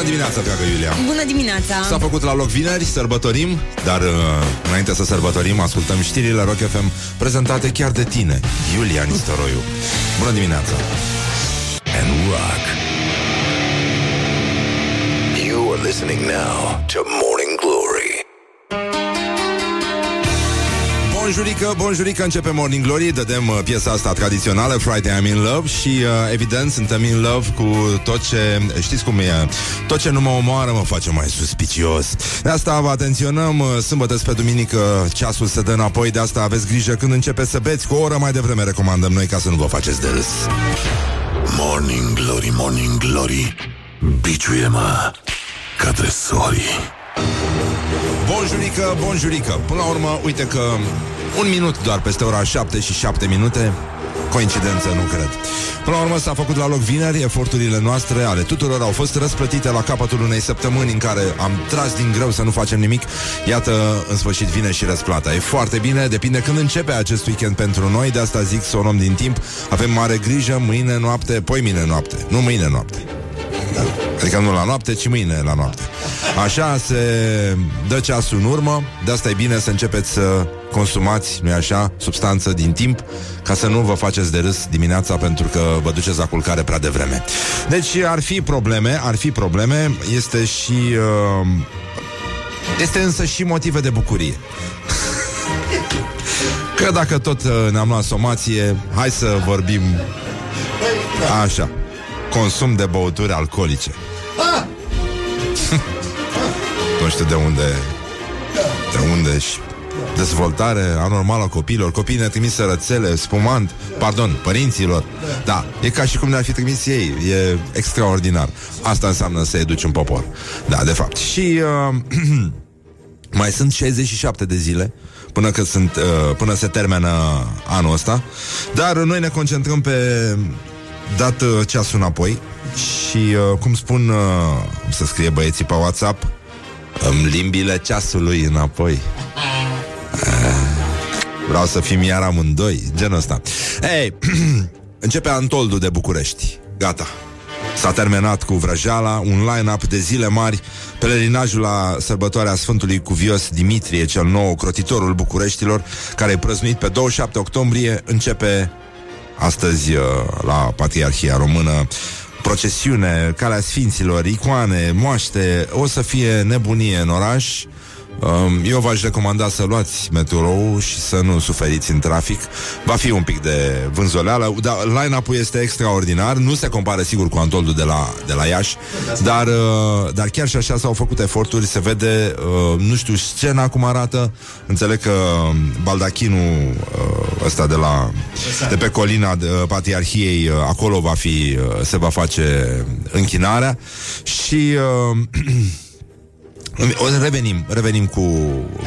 Bună dimineața, dragă Iulia! Bună dimineața! S-a făcut la loc vineri, sărbătorim, dar uh, înainte să sărbătorim, ascultăm știrile Rock FM prezentate chiar de tine, Iulia Nistoroiu. Bună dimineața! And rock. You are listening now to Morning Bonjurică, bonjurică, începe Morning Glory Dădem uh, piesa asta tradițională Friday I'm in love Și uh, evident suntem in love cu tot ce Știți cum e Tot ce nu mă omoară mă face mai suspicios De asta vă atenționăm uh, Sâmbătă spre duminică ceasul se dă înapoi De asta aveți grijă când începe să beți Cu o oră mai devreme recomandăm noi Ca să nu vă faceți de râs Morning Glory, Morning Glory. Biciuie-mă ca tresorii. Bonjurică, bonjurică Până la urmă, uite că Un minut doar peste ora 7 și 7 minute. Coincidență, nu cred. Până la urmă s-a făcut la loc vineri. Eforturile noastre ale tuturor au fost răsplătite La capătul unei săptămâni în care Am tras din greu să nu facem nimic. Iată, în sfârșit vine și răsplata. E foarte bine, depinde când începe acest weekend pentru noi. De asta zic să o luăm din timp. Avem mare grijă, mâine noapte, poi mine noapte. Nu mâine noapte. da. Adică nu la noapte, ci mâine la noapte. Așa se dă ceasul în urmă. De asta e bine să începeți să consumați, nu așa, substanță din timp Ca să nu vă faceți de râs dimineața Pentru că vă duceți la culcare prea devreme. Deci ar fi probleme, ar fi probleme. Este și... Uh, este însă și motive de bucurie. Că dacă tot uh, ne-am luat somație Hai să vorbim Așa Consum de băuturi alcoolice. Nu știu de unde De unde și Dezvoltare anormală a copiilor. Copiii ne trimis rățele, spumant Pardon, părinților. Da, e ca și cum ne-ar fi trimis ei E extraordinar. Asta înseamnă să educi un popor. Da, de fapt. Și uh, mai sunt 67 de zile Până, că sunt, uh, până se termină anul ăsta Dar noi ne concentrăm pe Dat uh, ceasul înapoi Și uh, cum spun uh, Să scrie băieții pe WhatsApp În limbile ceasului înapoi. Uh, Vreau să fim iar amândoi Genul ăsta. Ei, începe Antoldu de București. Gata. S-a terminat cu vrăjeala, un line-up de zile mari, pelerinajul la sărbătoarea Sfântului Cuvios Dimitrie, cel nou crotitorul Bucureștilor, care e prăznuit pe 27 octombrie, începe astăzi uh, la Patriarhia Română procesiune, calea sfinților, icoane, moaște, o să fie nebunie în oraș. Um, Eu v-aș recomanda să luați metrou și să nu suferiți în trafic. Va fi un pic de vânzoleală, dar line-up-ul este extraordinar. Nu se compară sigur cu Antoldu de la, de la Iași, dar, uh, dar chiar și așa s-au făcut eforturi. Se vede, uh, nu știu, scena cum arată. Înțeleg că baldachinul uh, ăsta de la de pe colina de, uh, Patriarhiei, uh, acolo va fi, uh, se va face închinarea și uh, o, Revenim, revenim cu,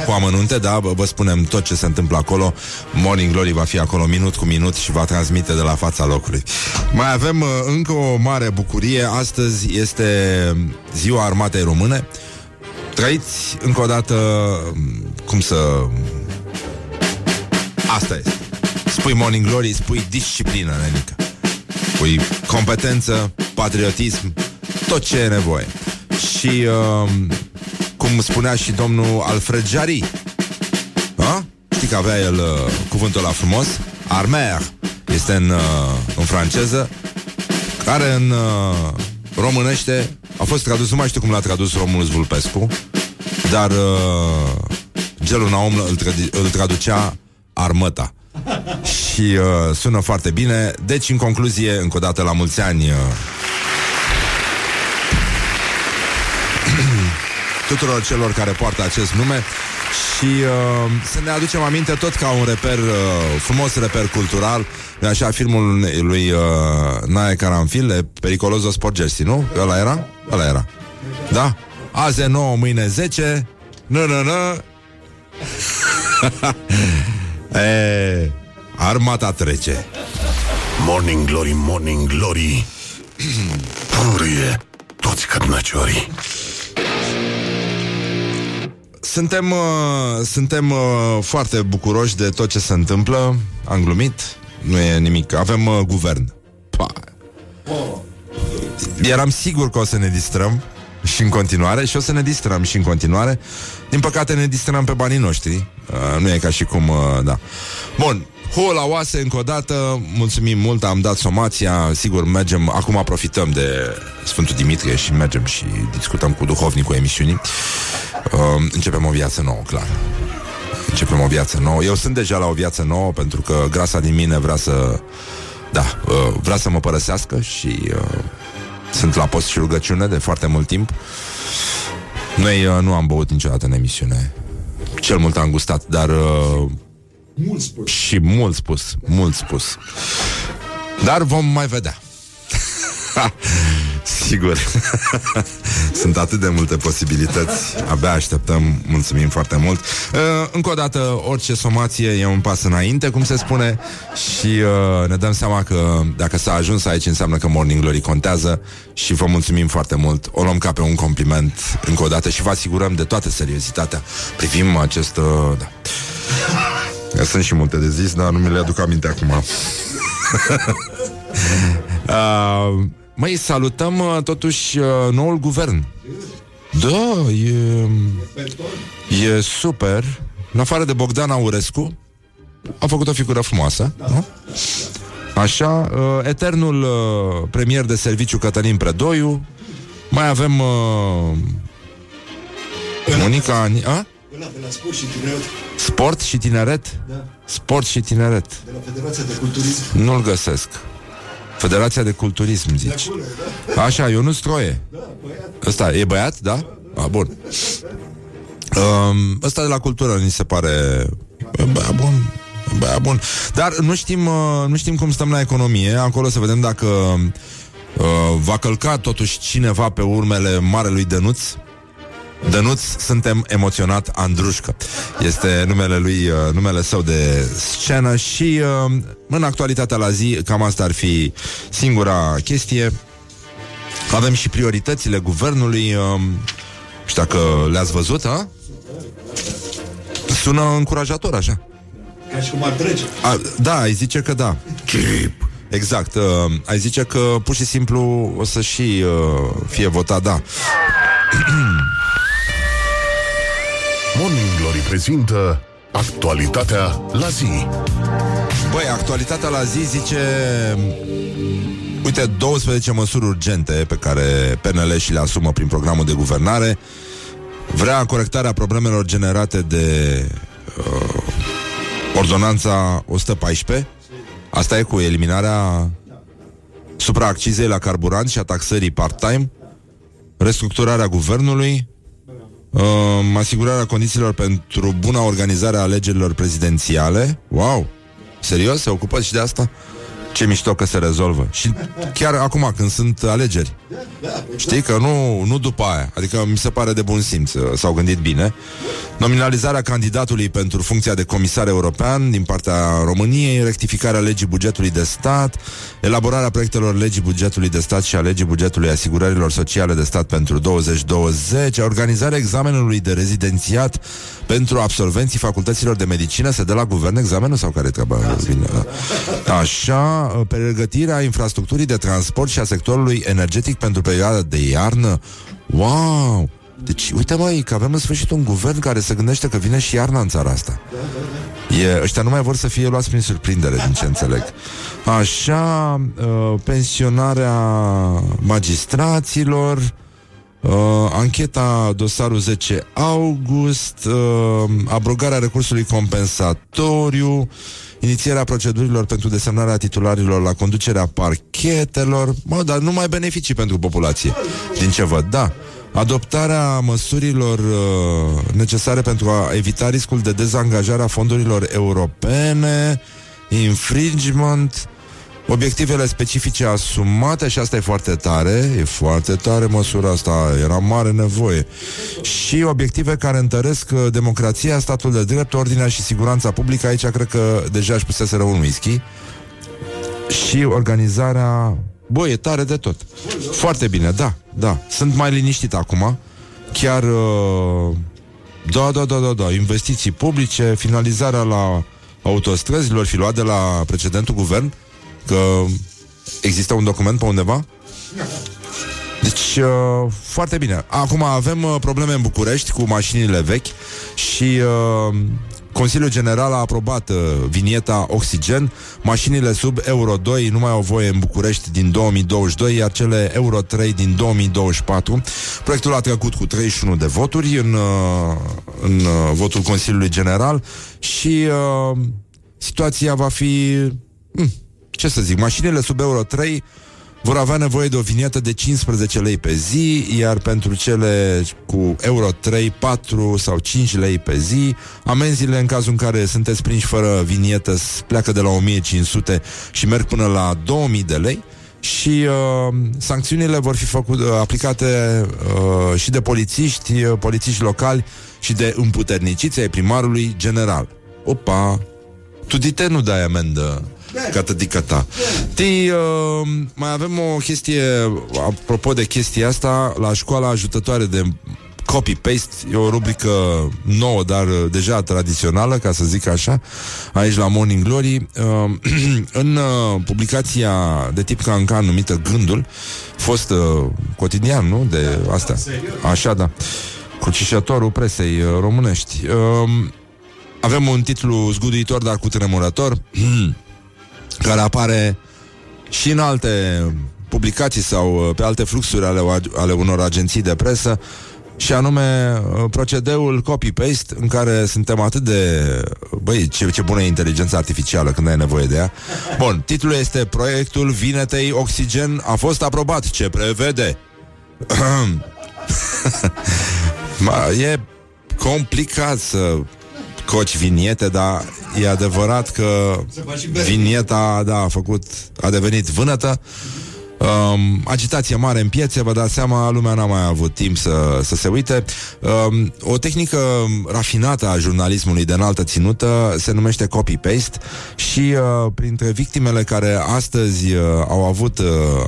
cu amănunte, da, vă, vă spunem tot ce se întâmplă acolo. Morning Glory va fi acolo minut cu minut și va transmite de la fața locului. Mai avem uh, încă o mare bucurie. Astăzi este ziua Armatei Române. Trăiți încă o dată um, cum să... Asta este. Spui Morning Glory, spui disciplină, nenică. Spui competență, patriotism, tot ce e nevoie. Și uh, cum spunea și domnul Alfred Jarry. Ha? Știi că avea el uh, cuvântul la frumos? Armer. Este în, uh, în franceză, care în uh, românește a fost tradus, nu mai știu cum l-a tradus Romulus Vulpescu, dar uh, Gelul Naum îl, tradu- îl traducea armăta. Și uh, sună foarte bine. Deci, în concluzie, încă o dată la mulți ani uh, tuturor celor care poartă acest nume și uh, să ne aducem aminte tot ca un reper, uh, frumos reper cultural, de așa filmul lui uh, Nae Caranfil, Pericoloso Sporgesti, nu? Ăla era? Ăla era. Da? Azi e 9, mâine 10. Nu, nu, nu. e, armata trece. Morning Glory, Morning Glory. Purie toți cărnăciorii. Suntem, uh, suntem uh, foarte bucuroși de tot ce se întâmplă. Am glumit. Nu e nimic. Avem uh, guvern. Pa. Eram sigur că o să ne distrăm. și în continuare și o să ne distrăm și în continuare. Din păcate ne distrăm pe banii noștri. Uh, nu e ca și cum, uh, da. Bun, Hu la oase încă o dată, mulțumim mult, am dat somația, sigur mergem, acum profităm de Sfântul Dimitrie și mergem și discutăm cu duhovnicul emisiunii. Uh, începem o viață nouă, clar. Începem o viață nouă. Eu sunt deja la o viață nouă pentru că grasa din mine vrea să da, uh, vrea să mă părăsească și uh, sunt la post și rugăciune de foarte mult timp. Noi uh, nu am băut niciodată în emisiune. Cel mult am gustat, dar... Uh, Mult spus. Și mult spus, mult spus. Dar vom mai vedea. Sigur. Sunt atât de multe posibilități. Abia așteptăm. Mulțumim foarte mult. Uh, încă o dată, orice somație e un pas înainte, cum se spune, și uh, ne dăm seama că dacă s-a ajuns aici, înseamnă că Morning Glory contează și vă mulțumim foarte mult. O luăm ca pe un compliment încă o dată și vă asigurăm de toată seriozitatea. Privim acest... Uh, da. Sunt și multe de zis, dar nu mi le aduc aminte acum. uh, Măi, salutăm uh, totuși uh, noul guvern. Da, e, e super. În afară de Bogdan Aurescu, a făcut o figură frumoasă, da. nu? Așa, uh, eternul uh, premier de serviciu Cătălin Predoiu, mai avem uh, Monica... Ani- a? Ăla de la sport și tineret. Sport și tineret? Da. Sport și tineret. De la Federația de Culturism. Nu-l găsesc. Federația de Culturism, zici. Acolo, da? Așa, eu nu stroie. Da, băiat. Ăsta, e băiat, da? A, bun. Um, ăsta de la cultură ni se pare e băiat bun. e Băiat bun. Dar nu știm, uh, nu știm cum stăm la economie. Acolo să vedem dacă uh, va călca totuși cineva pe urmele marelui Dănuț. Dănuț, suntem emoționat Andrușcă. Este numele lui, uh, numele său de scenă și uh, în actualitatea la zi, cam asta ar fi singura chestie. Avem și prioritățile guvernului. Uh, și dacă le-ați văzut, a? Sună încurajator, așa. Ca și cum ar trece. A, da, ai zice că da. Chip. Exact. Uh, ai zice că pur și simplu o să și uh, fie votat da. Morning Glory prezintă actualitatea la zi. Băi, actualitatea la zi zice... Uite, 12 măsuri urgente pe care PNL și le asumă prin programul de guvernare. Vrea corectarea problemelor generate de uh, ordonanța 114. Asta e cu eliminarea supraaccizei la carburant și a taxării part-time, restructurarea guvernului, uh, asigurarea condițiilor pentru buna organizare a alegerilor prezidențiale. Wow! Serios? Se ocupă și de asta? Ce mișto că se rezolvă. Și chiar acum, când sunt alegeri. Știi că nu, nu după aia. Adică mi se pare de bun simț. uh, S-au gândit bine. Nominalizarea candidatului pentru funcția de comisar european din partea României, rectificarea legii bugetului de stat, elaborarea proiectelor legii bugetului de stat și a legii bugetului asigurărilor sociale de stat pentru 2020, organizarea examenului de rezidențiat pentru absolvenții facultăților de medicină, se dă la guvern examenul sau care treaba? Bine, da. Așa, pregătirea infrastructurii de transport și a sectorului energetic pentru perioada de iarnă. Wow! Deci, uite mai că avem în sfârșit un guvern care se gândește că vine și iarna în țara asta. E, ăștia nu mai vor să fie luați prin surprindere, din ce înțeleg. Așa, uh, pensionarea magistraților, uh, ancheta dosarul 10 august, uh, abrogarea recursului compensatoriu, inițierea procedurilor pentru desemnarea titularilor la conducerea parchetelor, mă, dar numai beneficii pentru populație, din ce văd, da. Adoptarea măsurilor uh, necesare pentru a evita riscul de dezangajare a fondurilor europene, infringement, obiectivele specifice asumate și asta e foarte tare, e foarte tare măsura asta, era mare nevoie. Și obiective care întăresc uh, democrația, statul de drept, ordinea și siguranța publică, aici cred că deja își puseseră un whisky. Și organizarea Băi, e tare de tot. Foarte bine, da, da. Sunt mai liniștit acum. Chiar, uh, da, da, da, da, da, investiții publice, finalizarea la autostrăzilor fi luat de la precedentul guvern, că există un document pe undeva? Deci, uh, foarte bine. Acum avem uh, probleme în București cu mașinile vechi și uh, Consiliul General a aprobat uh, vinieta Oxigen. Mașinile sub Euro 2 nu mai au voie în București din 2022, iar cele Euro 3 din 2024. Proiectul a trecut cu 31 de voturi în, uh, în uh, votul Consiliului General și uh, situația va fi... Hmm, ce să zic, mașinile sub Euro 3 vor avea nevoie de o vinietă de 15 lei pe zi, iar pentru cele cu Euro 3, 4 sau 5 lei pe zi, amenziile în cazul în care sunteți prinși fără vinietă pleacă de la 1500 și merg până la 2000 de lei și uh, sancțiunile vor fi făcut, uh, aplicate uh, și de polițiști, uh, polițiști locali și de împuterniciți ai primarului general. Opa! Tu dite nu dai amendă Catădică ta. Ti, uh, mai avem o chestie, apropo de chestia asta, la școala ajutătoare de copy-paste, e o rubrică nouă, dar uh, deja tradițională, ca să zic așa, aici la Morning Glory. Uh, în uh, publicația de tip cancan numită Gândul, fost uh, cotidian, nu? De asta. Așa, da. Crucișătorul presei uh, românești. Uh, avem un titlu zguduitor, dar cu tremurător. care apare și în alte publicații sau uh, pe alte fluxuri ale, ale unor agenții de presă și anume uh, procedeul copy-paste în care suntem atât de... Băi, ce, ce bună e inteligența artificială când ai nevoie de ea. Bun, titlul este Proiectul Vinetei Oxigen a fost aprobat. Ce prevede? e complicat să coci viniete, dar e adevărat că vinieta da, a făcut, a devenit vânătă. Um, agitație mare în piețe, vă dați seama, lumea n-a mai avut timp să, să se uite. Um, o tehnică rafinată a jurnalismului de înaltă ținută se numește copy-paste și uh, printre victimele care astăzi uh, au avut uh,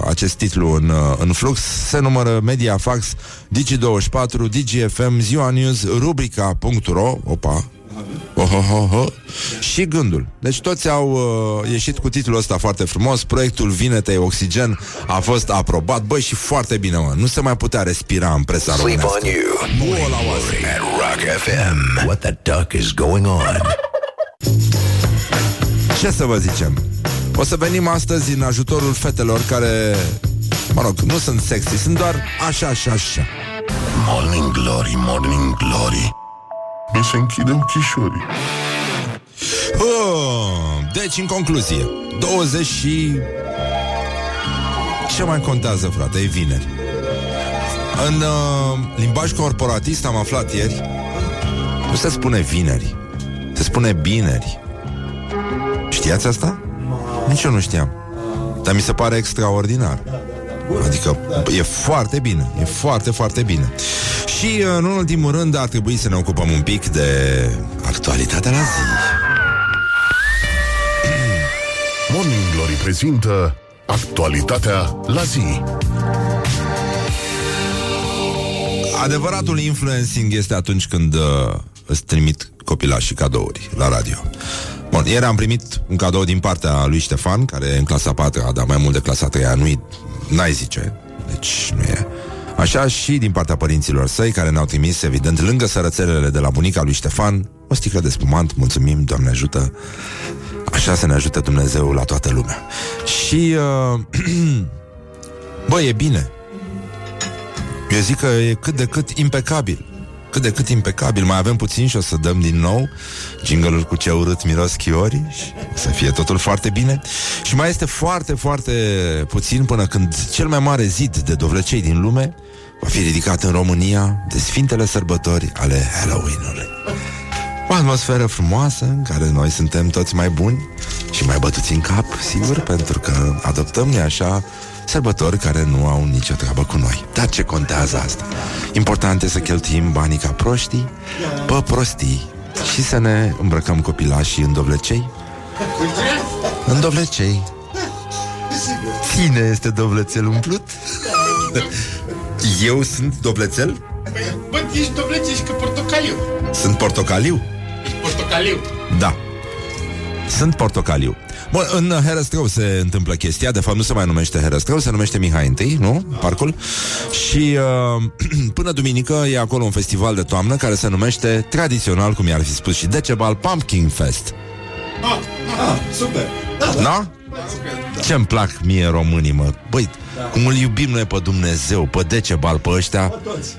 acest titlu în, uh, în flux se numără Mediafax, Digi24, DGFM, Ziua News, Rubrica.ro, opa, Oh, oh, oh, oh. Și gândul. Deci toți au uh, ieșit cu titlul ăsta foarte frumos. Proiectul Vinete Oxigen a fost aprobat. Băi, și foarte bine, mă. Nu se mai putea respira în presa românească. Sleep on you. Morning Glory at Rock FM. What the duck is going on? Ce să vă zicem? O să venim astăzi în ajutorul fetelor care, mă rog, nu sunt sexy, sunt doar așa și așa. Morning Glory, Morning Glory. Mi se închide ochișorii. Oh, deci, în concluzie, 20 și... Ce mai contează, frate? E vineri. În uh, limbaj corporatist am aflat ieri Nu se spune vineri Se spune bineri Știați asta? Nici eu nu știam Dar mi se pare extraordinar Adică e foarte bine E foarte, foarte bine Și uh, în ultimul rând ar trebui să ne ocupăm un pic de actualitatea la zi Morning Glory prezintă actualitatea la zi. Adevăratul influencing este atunci când uh, îți trimit copilașii cadouri la radio. Bun, ieri am primit un cadou din partea lui Ștefan, care e în clasa 4 dar mai mult de clasa 3 nu n-ai zice. Deci nu e. Așa și din partea părinților săi, care ne-au trimis, evident, lângă sărățelele de la bunica lui Ștefan, o sticlă de spumant, mulțumim, Doamne ajută. Așa să ne ajute Dumnezeu la toată lumea. Și, uh, bă, e bine. Eu zic că e cât de cât impecabil. Cât de cât impecabil. Mai avem puțin și o să dăm din nou jingle cu ce urât miros chiori și să fie totul foarte bine. Și mai este foarte, foarte puțin până când cel mai mare zid de dovlecei din lume va fi ridicat în România de sfintele sărbători ale Halloween-ului. O atmosferă frumoasă în care noi suntem toți mai buni și mai bătuți în cap, sigur, pentru că adoptăm, ne așa, sărbători care nu au nicio treabă cu noi. Dar ce contează asta? Important e să cheltuim banii ca proștii, pe prostii și să ne îmbrăcăm copilașii în dovlecei. În dovlecei. Cine este dovlețel umplut? Eu sunt dovlețel? Bă, ești dovleț, ești că portocaliu. Sunt portocaliu? Ești portocaliu. Da. Sunt portocaliu. Bun, în Herăstrău se întâmplă chestia, de fapt nu se mai numește Herăstrău, se numește Mihai I, nu? Parcul. Și uh, până duminică e acolo un festival de toamnă care se numește tradițional, cum i-ar fi spus și Decebal Pumpkin Fest. Ah, ah, super. Da, da. Da? Ce-mi plac mie românii, mă Băi, cum îl iubim noi pe Dumnezeu Pe Decebal, pe ăștia?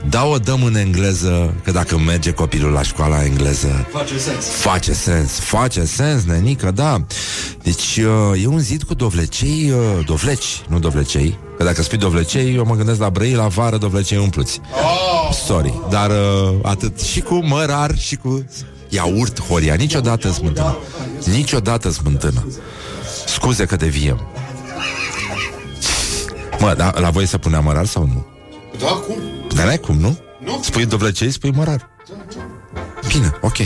Da, o dăm în engleză Că dacă merge copilul la școala engleză Face sens. Face sens, face sens, nenică, da. Deci uh, e un zid cu dovlecei uh, Dovleci, nu dovlecei. Că dacă spui dovlecei, eu mă gândesc la brăi La vară dovlecei umpluți. Sorry, dar uh, atât. Și cu mărar și cu iaurt Horia, niciodată smântână Niciodată smântână Scuze că deviem Mă, da, la voi să punea mărar sau nu? Da, cum? Dar n-ai cum, nu? Nu. Spui dovlecei, spui mărar Bine, ok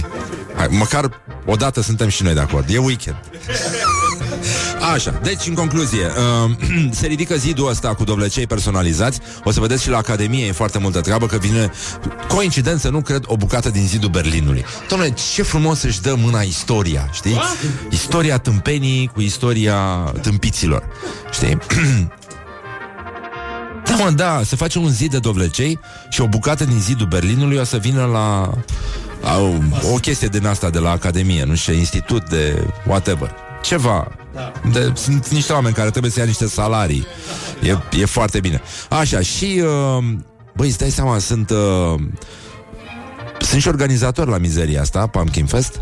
Hai, măcar odată suntem și noi de acord E weekend Așa, deci în concluzie uh, Se ridică zidul ăsta cu dovlecei personalizați O să vedeți și la Academie E foarte multă treabă că vine Coincidență, nu cred, o bucată din zidul Berlinului Dom'le, ce frumos își dă mâna istoria Știi? Istoria tâmpenii cu istoria tâmpiților Știi? Da, mă, da, se face un zid de dovlecei și o bucată din zidul Berlinului o să vină la au, o chestie din asta de la Academie, nu știu, institut de whatever. Ceva. De, sunt niște oameni care trebuie să ia niște salarii. E, e foarte bine. Așa, și uh, băi, îți dai seama, sunt uh, sunt și organizatori la mizeria asta, Pumpkin Fest.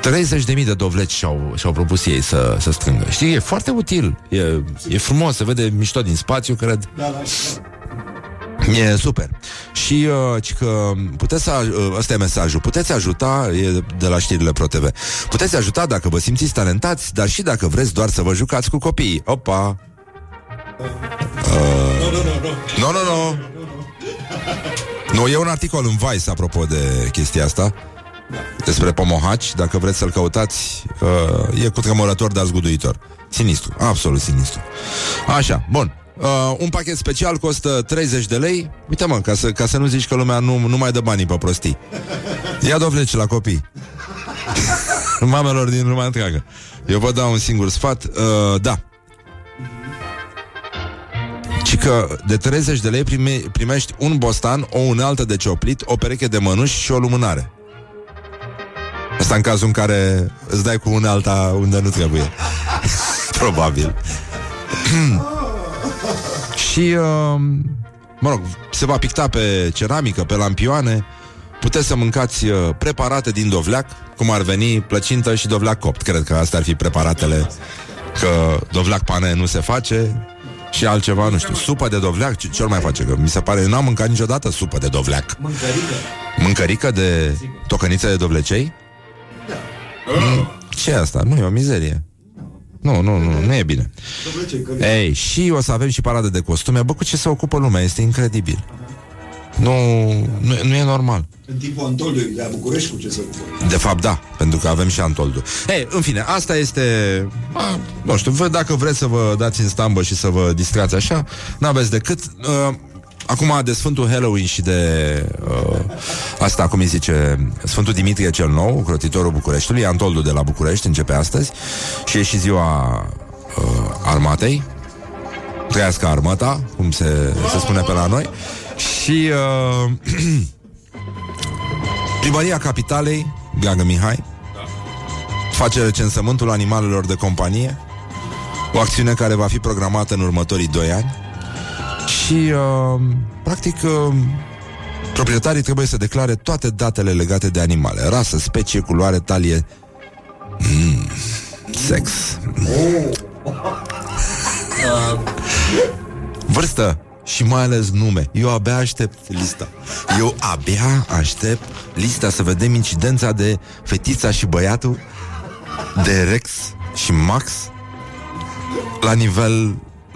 30.000 de dovleci și-au, și-au propus ei să, să strângă. Știi, e foarte util. E, e frumos, se vede mișto din spațiu, cred. Da, da. E super. Și uh, ci că puteți să, uh, ăsta e mesajul, puteți ajuta, e de la știrile ProTV, puteți ajuta dacă vă simțiți talentați, dar și dacă vreți doar să vă jucați cu copiii. Opa! Nu, nu, nu, nu. Nu, nu, nu! Nu, e un articol în Vice apropo de chestia asta despre pomohaci, dacă vreți să-l căutați, uh, e cu tremurător, dar zguduitor. Sinistru, absolut sinistru. Așa, bun. Uh, un pachet special costă 30 de lei. Uite mă, ca să, ca să nu zici că lumea nu, nu mai dă banii pe prostii. Ia dovleci la copii. Mamelor din lumea întreagă. Eu vă dau un singur sfat. Uh, da. Ci că de 30 de lei prime, primești un bostan, o unealtă de cioplit, o pereche de mănuși și o lumânare. Asta în cazul în care îți dai cu unealta unde nu trebuie. Probabil. și, uh, mă rog, se va picta pe ceramică, pe lampioane. Puteți să mâncați uh, preparate din dovleac, cum ar veni plăcintă și dovleac copt. Cred că astea ar fi preparatele, că dovleac pane nu se face și altceva, nu știu, supă de dovleac, ce, ce mai face? Că mi se pare, n-am mâncat niciodată supă de dovleac. Mâncărică. Mâncărică de tocăniță de dovlecei? Mm, Ce e asta? Nu e o mizerie. Nu, nu, nu, nu e bine. Dovlecei, cări. Ei, și o să avem și paradă de costume. Bă, cu ce se ocupă lumea? Este incredibil. Nu, nu, nu e normal. În timpul Antoldului de la București, cu ce să ocupă? De fapt, da, pentru că avem și Antoldu. Ei, în fine, asta este... A, nu știu, vă, dacă vreți să vă dați în stambă și să vă distrați așa, n-aveți decât... Uh, acum, de Sfântul Halloween și de... Uh, asta, cum îi zice... Sfântul Dimitrie cel Nou, crotitorul Bucureștiului, Antoldu de la București, începe astăzi și e și ziua uh, armatei. Trăiască armata, cum se, se spune pe la noi. Și... Uh, Primăria Capitalei, Gheagă Mihai, face recensământul animalelor de companie, o acțiune care va fi programată în următorii doi ani și, uh, practic, uh, proprietarii trebuie să declare toate datele legate de animale, rasă, specie, culoare, talie, mm, sex, vârstă și mai ales nume. Eu abia aștept lista. Eu abia aștept lista să vedem incidența de fetița și băiatul, de Rex și Max la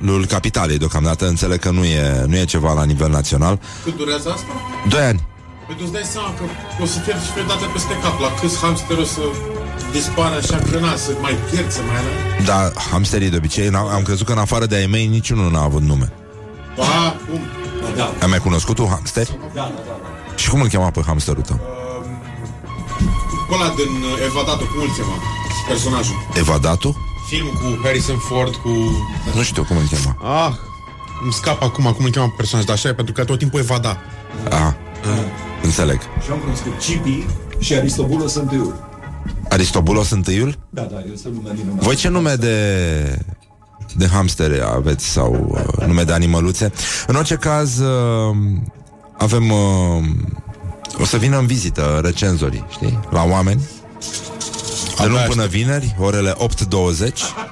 nivelul capitalei deocamdată. Înțeleg că nu e, nu e ceva la nivel național. Cât durează asta? Doi ani. Păi tu îți dai seama că o să fie și date peste cap La câți hamster o să dispară așa că na, să mai pierd, să mai ala Dar hamsterii de obicei, n-au- am crezut că în afară de ai mei niciunul n-a avut nume. Ba, cum? Da, Ai mai cunoscut un hamster? da, da, da. Și cum îl chema pe hamsterul tău? Cu ăla din uh, Evadatul, cum îl chema? personajul. Evadatul? Film cu Harrison Ford, cu... Nu știu cum îl cheamă. Ah, îmi scap acum cum îl cheamă personaj, dar așa e, pentru că tot timpul evada. Ah, înțeleg. Și am cunoscut Cipi și Aristobulos sunt eu. Aristobulos întâiul? Da, da, este lumea din lumea. Voi ce nume de de hamstere aveți sau uh, nume de animăluțe? În orice caz, uh, avem... Uh, o să vină în vizită recenzorii, știi? La oameni. De Abia luni până aștept. vineri, orele 8.20.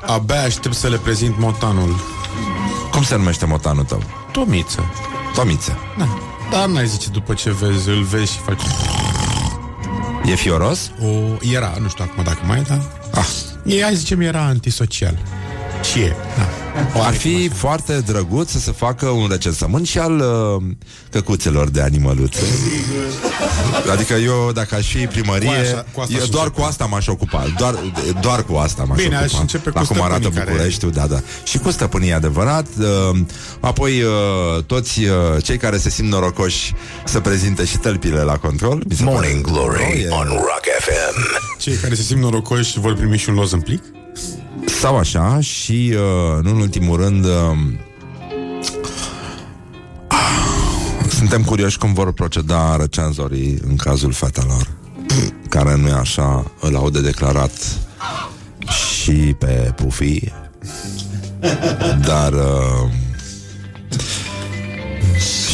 Abia aștept să le prezint motanul. Cum se numește motanul tău? Tomiță. Tomiță. Da. Dar n-ai zice după ce vezi, îl vezi și faci... E fioros? O, era, nu știu acum dacă mai e, dar... Ah. E, hai zicem, era antisocial. Și e, da. O Ar fi foarte drăguț să se facă un recensământ și al uh, căcuțelor de animăluțe. Adică eu, dacă aș fi primărie, Cu așa- cu asta eu aș doar începe. cu asta m-aș ocupa. Doar, doar cu asta m-aș Bine, ocupa. aș începe cu La cum arată stăpânii care- Bucureștiul, da, da. Și cu stăpânii adevărat. Uh, apoi uh, toți uh, cei care se simt norocoși să prezinte și tălpile la control. Mi se pare- Morning Glory Oh, e- on Rock FM. Cei care se simt norocoși vor primi și un loz în plic? Sau așa și, uh, nu în ultimul rând, uh, suntem curioși cum vor proceda recenzorii în cazul fetelor, care nu e așa, îl au de declarat și pe Pufi, dar uh,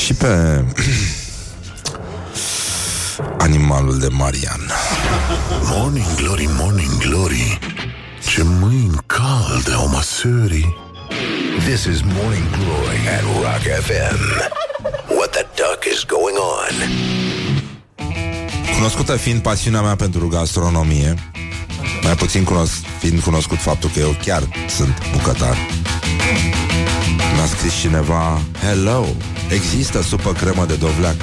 și pe animalul de Marian. Morning Glory, Morning Glory Ce mâini calde au măsării This is Morning Glory at Rock FM. What the duck is going on? Cunoscută fiind pasiunea mea pentru gastronomie, mai puțin cunosc, fiind cunoscut faptul că eu chiar sunt bucătar. Mi-a scris cineva Hello, există supă cremă de dovleac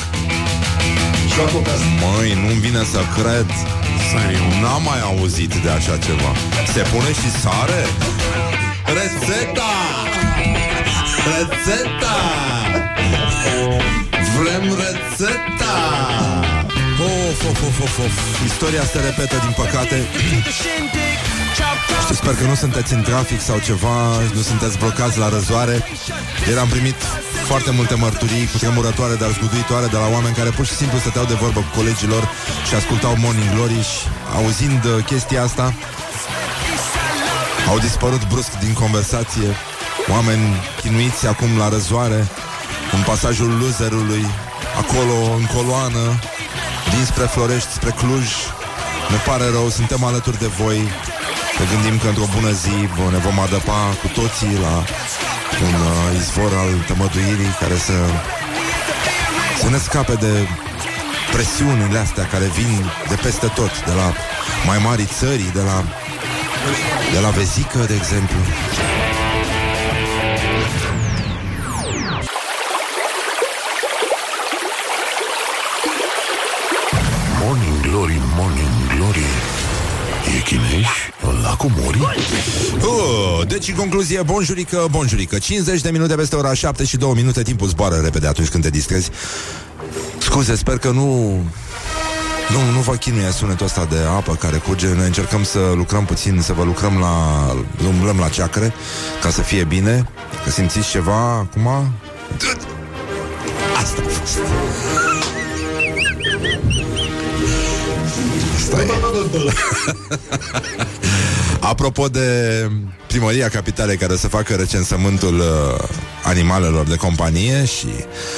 Măi, nu-mi vine să cred N-am mai auzit de așa ceva Se pune și sare? Rețeta! Rețeta! Vrem rețeta! Of, of, of, of, of. Istoria se repetă, din păcate Știu, sper că nu sunteți în trafic sau ceva Nu sunteți blocați la răzoare Ieri am primit foarte multe mărturii cu tremurătoare, dar zguduitoare de la oameni care pur și simplu stăteau de vorbă cu colegilor și ascultau Morning Glory și auzind uh, chestia asta au dispărut brusc din conversație oameni chinuiți acum la răzoare în pasajul loserului acolo în coloană dinspre Florești spre Cluj. Ne pare rău, suntem alături de voi. Ne gândim că într-o bună zi bă, ne vom adăpa cu toții la un uh, izvor al tămăduirii care să să ne scape de presiunile astea care vin de peste tot, de la mai mari țări, de la de la vezică, de exemplu. Deci, în concluzie, bonjurică, bonjurică. 50 de minute peste ora 7 și 2 minute Timpul zboară repede atunci când te distrezi. Scuze, sper că nu Nu, nu vă chinuie sunetul ăsta de apă care curge. Noi încercăm să lucrăm puțin Să vă lucrăm la Umblăm la ceacre Ca să fie bine. Că simțiți ceva acum? Asta a fost. Asta e Apropo de primăria capitalei care o să facă recensământul uh, animalelor de companie și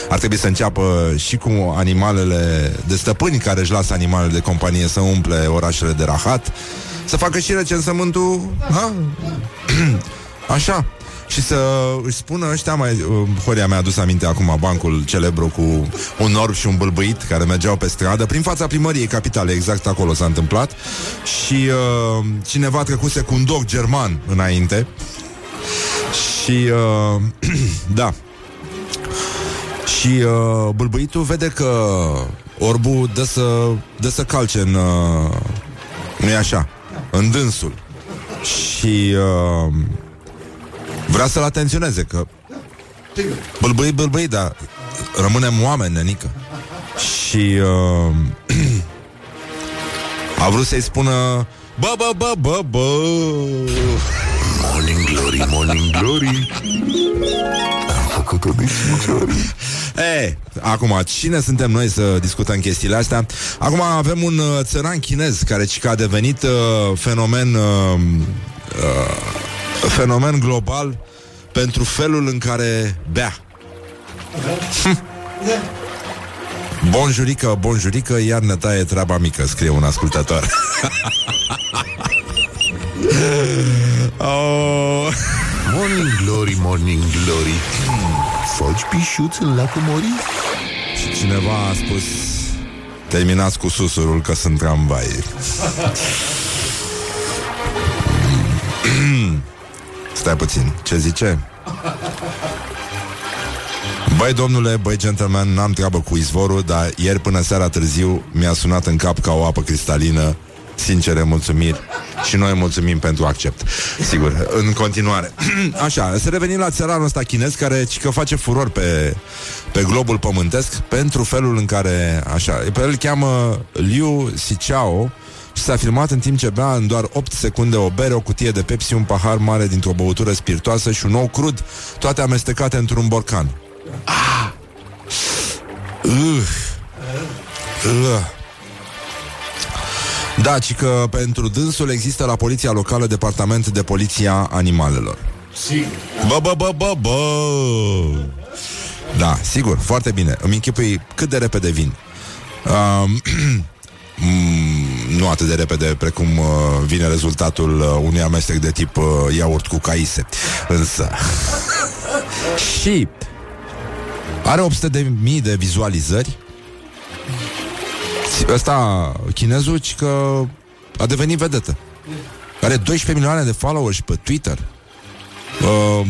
ar trebui să înceapă și cu animalele de stăpâni care își lasă animalele de companie să umple orașele de rahat, să facă și recensământul ha? așa și să își spună ăștia mai... Uh, Horia mi-a adus aminte acum bancul celebru cu un orb și un bâlbâit care mergeau pe stradă prin fața primăriei capitale, exact acolo s-a întâmplat. Și uh, cineva trecuse cu un dog german înainte. Și uh, da. Și uh, bâlbâitul vede că orbul dă să, dă să calce în uh, nu e așa, în dânsul. Și uh, vrea să-l atenționeze că bâlbâi, bâlbâi, dar rămânem oameni, nenică. Și uh, a vrut să-i spună Bă, bă, bă, bă, bă Morning Glory, Morning Glory Am făcut-o de cinci ori E, acum, cine suntem noi să discutăm chestiile astea? Acum avem un uh, țăran chinez care ci că a devenit uh, fenomen uh, uh, fenomen global pentru felul în care bea. Hm. Bonjurică, bonjurică, iar ne taie treaba mică, scrie un ascultător. oh. Morning Glory, Morning Glory Faci pișuți în lacul Mori? Și cineva a spus Terminați cu susurul că sunt tramvai Stai puțin, ce zice? Băi, domnule, băi, gentleman, n-am treabă cu izvorul, dar ieri până seara târziu mi-a sunat în cap ca o apă cristalină. Sincere, mulțumiri. Și noi mulțumim pentru accept. Sigur, în continuare. Așa, să revenim la țăranul ăsta chinez care ci că face furor pe, pe globul pământesc pentru felul în care, așa, pe el îl cheamă Liu Xichao și s-a filmat în timp ce bea în doar 8 secunde o bere, o cutie de Pepsi, un pahar mare dintr-o băutură spiritoasă și un ou crud, toate amestecate într-un borcan. Ah! Uh! Uh! Da, ci că pentru dânsul există la poliția locală departament de poliția animalelor. Sigur. Bă, bă, bă, bă, bă! Da, sigur, foarte bine. Îmi închipui cât de repede vin. Um, mm, nu atât de repede precum uh, vine rezultatul uh, unui amestec de tip uh, iaurt cu caise. Însă... și are 800 de mii de vizualizări Ăsta, chinezul, ci că a devenit vedetă. Are 12 milioane de followers pe Twitter. Uh,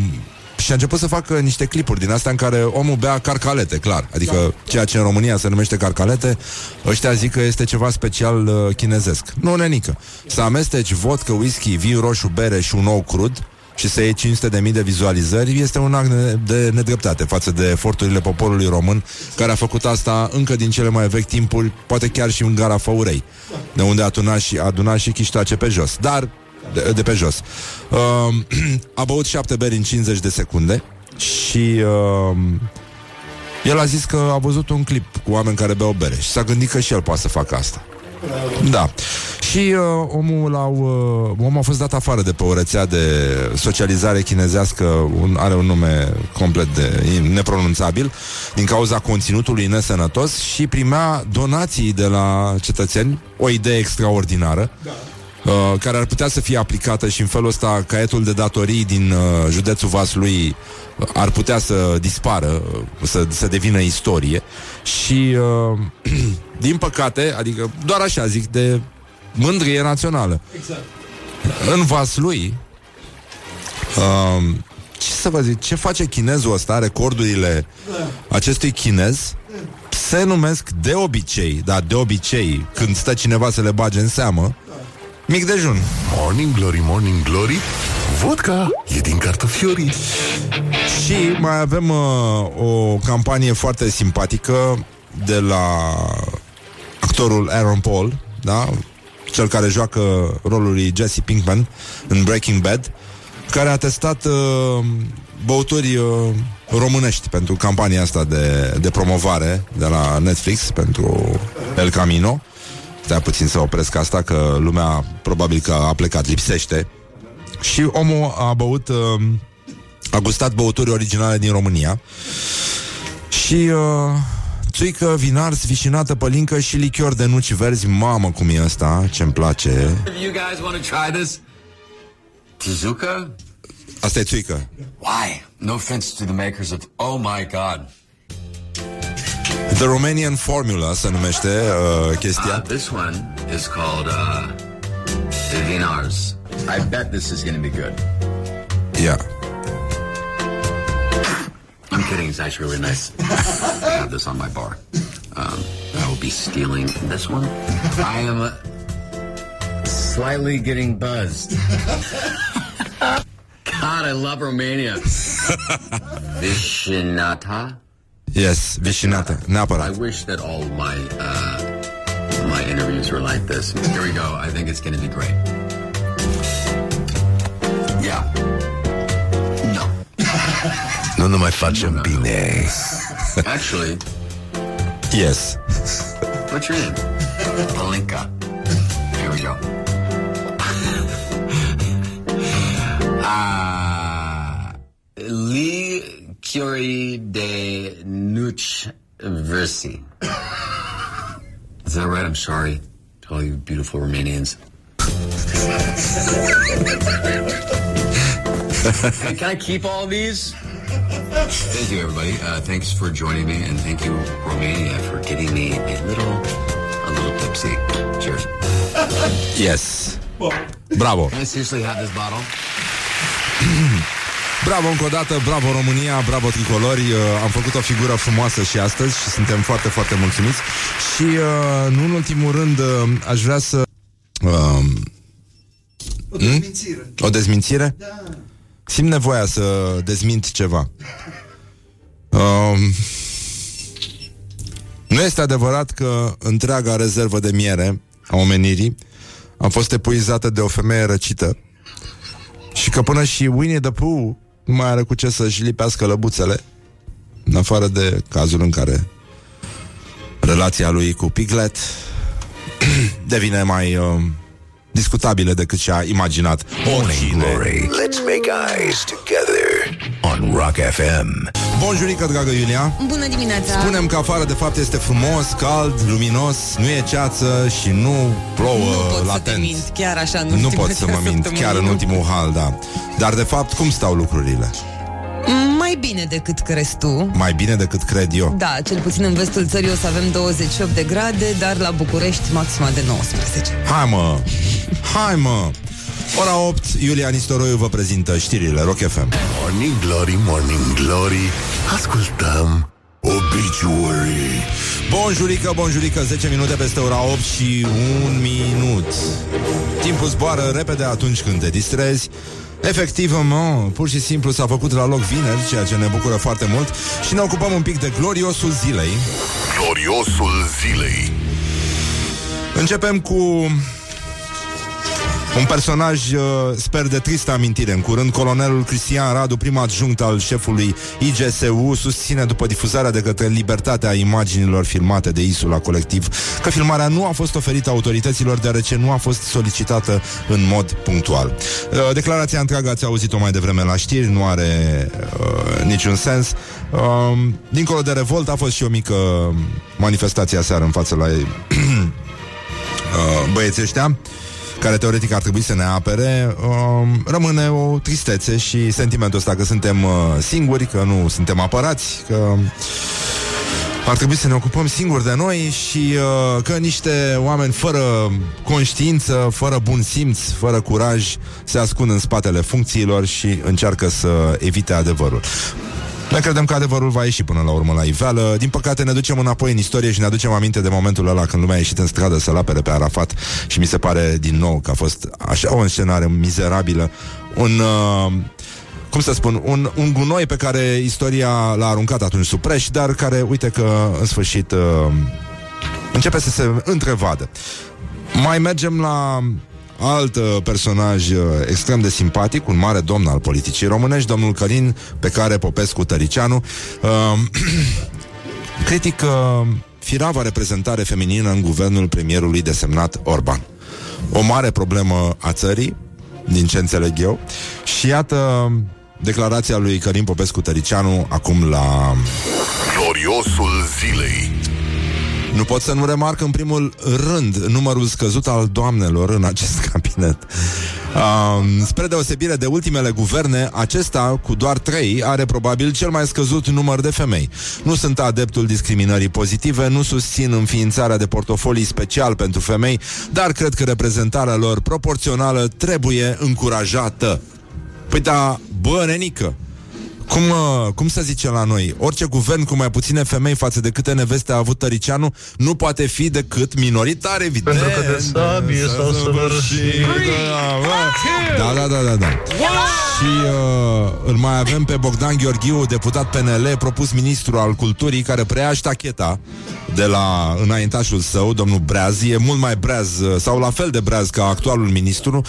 și a început să facă niște clipuri din astea în care omul bea carcalete, clar. Adică ceea ce în România se numește carcalete, ăștia zic că este ceva special uh, chinezesc. Nu, nenică. Să amesteci vodka, whisky, vin roșu, bere și un ou crud și să iei 500 de mii de vizualizări este un act de nedreptate față de eforturile poporului român care a făcut asta încă din cele mai vechi timpuri, poate chiar și în gara Făurei, de unde aduna și, aduna și chiștoace pe jos. Dar de, de pe jos. Uh, a băut șapte beri în 50 de secunde și uh, el a zis că a văzut un clip cu oameni care beau bere și s-a gândit că și el poate să facă asta. Da. Și uh, omul, l-au, uh, omul a fost dat afară de pe o rețea de socializare chinezească, un, are un nume complet de nepronunțabil, din cauza conținutului nesănătos și primea donații de la cetățeni, o idee extraordinară. Da. Uh, care ar putea să fie aplicată și în felul ăsta caietul de datorii din uh, județul Vaslui ar putea să dispară, uh, să, să devină istorie și uh, din păcate, adică doar așa zic, de mândrie națională. Exact. În Vaslui uh, ce să vă zic, ce face chinezul ăsta, recordurile acestui chinez se numesc de obicei, da, de obicei, când stă cineva să le bage în seamă, mic dejun. Morning Glory, Morning Glory Vodka e din cartofiorii Și mai avem uh, o campanie foarte simpatică de la actorul Aaron Paul, da? Cel care joacă rolul lui Jesse Pinkman în Breaking Bad, care a testat uh, băuturi uh, românești pentru campania asta de, de promovare de la Netflix pentru El Camino. Stai puțin să opresc asta, că lumea probabil că a plecat, lipsește. Și omul a băut, uh, a gustat băuturi originale din România și uh, țuică, vinars, vișinată, pălincă și lichior de nuci verzi. Mamă, cum e asta, ce-mi place. You guys want to try this? Tezuka? Asta e țuică. Why? No offense to the makers of. Oh my god. The Romanian Formula se numește uh, chestia. Uh, this one is called uh, Vinars. I bet this is going to be good. Yeah. I'm kidding. It's actually really nice. I have this on my bar. Um, I will be stealing this one. I am uh, slightly getting buzzed. God, I love Romania. Vishinata. Yes, vișinată, I wish that all my uh, my interviews were like this. Here we go. I think it's going to be great. Yeah. No. Nu ne mai facem bine. Actually, Yes. what's your name? Palinka. Here we go. Ah, Lee Curie de Nuch Versi. Is that right? I'm sorry to all you beautiful Romanians. Hey, can I keep all these? Thank you, everybody. Uh, thanks for joining me, and thank you, Romania, for getting me a little, a little tipsy. Cheers. Yes. Bravo. Can I seriously have this bottle? Bravo încă o dată, bravo România, bravo tricolori uh, Am făcut o figură frumoasă și astăzi Și suntem foarte, foarte mulțumiți Și uh, nu în ultimul rând uh, Aș vrea să uh, O dezmințire. O dezmințire? Da. Simt nevoia să dezmint ceva uh, Nu este adevărat că Întreaga rezervă de miere A omenirii A fost epuizată de o femeie răcită și că până și Winnie the Pooh nu mai are cu ce să-și lipească lăbuțele, în afară de cazul în care relația lui cu Piglet devine mai uh, discutabilă decât și-a imaginat Morning oricine. Glory. Let's make eyes together on Rock FM. Bonjurică, dragă Iulia! Bună dimineața! Spunem că afară de fapt este frumos, cald, luminos, nu e ceață și nu plouă nu pot latent. să te mint, chiar așa în nu ultima pot să mă mint, săptămânii, chiar în nu. ultimul hal, da. Dar de fapt, cum stau lucrurile? Mai bine decât crezi tu. Mai bine decât cred eu. Da, cel puțin în vestul țării o să avem 28 de grade, dar la București maxima de 19. Hai mă! Hai mă! Ora 8, Iulia Nistoroiu vă prezintă știrile Rock FM. Morning Glory, Morning Glory Ascultăm Obituary Bonjurică, bonjurică, 10 minute peste ora 8 și 1 minut. Timpul zboară repede atunci când te distrezi. Efectiv, mă, pur și simplu s-a făcut la loc vineri, ceea ce ne bucură foarte mult și ne ocupăm un pic de gloriosul zilei. Gloriosul zilei Începem cu un personaj, uh, sper de tristă amintire. În curând, colonelul Cristian Radu, prim adjunct al șefului IGSU, susține după difuzarea de către Libertatea imaginilor filmate de Isula Colectiv că filmarea nu a fost oferită autorităților deoarece nu a fost solicitată în mod punctual. Uh, Declarația întreagă ați auzit-o mai devreme la știri, nu are uh, niciun sens. Uh, dincolo de revolt a fost și o mică manifestație aseară în fața la uh, băieții ăștia care teoretic ar trebui să ne apere, um, rămâne o tristețe și sentimentul ăsta că suntem uh, singuri, că nu suntem apărați, că ar trebui să ne ocupăm singuri de noi și uh, că niște oameni fără conștiință, fără bun simț, fără curaj, se ascund în spatele funcțiilor și încearcă să evite adevărul. Noi credem că adevărul va ieși până la urmă la iveală. Din păcate ne ducem înapoi în istorie și ne aducem aminte de momentul ăla când lumea a ieșit în stradă să-l apere pe Arafat și mi se pare din nou că a fost așa o înscenare mizerabilă. Un... Uh, cum să spun, un, un gunoi pe care istoria l-a aruncat atunci sub preș, dar care, uite că, în sfârșit, uh, începe să se întrevadă. Mai mergem la alt uh, personaj uh, extrem de simpatic, un mare domn al politicii românești, domnul Călin, pe care Popescu Tăricianu uh, critică firava reprezentare feminină în guvernul premierului desemnat Orban. O mare problemă a țării, din ce înțeleg eu, și iată declarația lui Călin Popescu Tăricianu acum la Gloriosul zilei Nu pot să nu remarc în primul rând numărul scăzut al doamnelor în acest cabinet. Um, spre deosebire de ultimele guverne, acesta, cu doar trei, are probabil cel mai scăzut număr de femei. Nu sunt adeptul discriminării pozitive, nu susțin înființarea de portofolii special pentru femei, dar cred că reprezentarea lor proporțională trebuie încurajată. Păi da, bă, nenică, Cum, uh, cum să zice la noi? Orice guvern cu mai puține femei față de câte neveste a avut Tăricianu nu poate fi decât minoritar, evident. Pentru că de sabie s-au săvârșit. Da, da, da, da, da. Și uh, îl mai avem pe Bogdan Gheorghiu, deputat PNL, propus ministru al culturii, care preia ștacheta de la înaintașul său, domnul Breaz. E mult mai breaz, uh, sau la fel de breaz ca actualul ministru.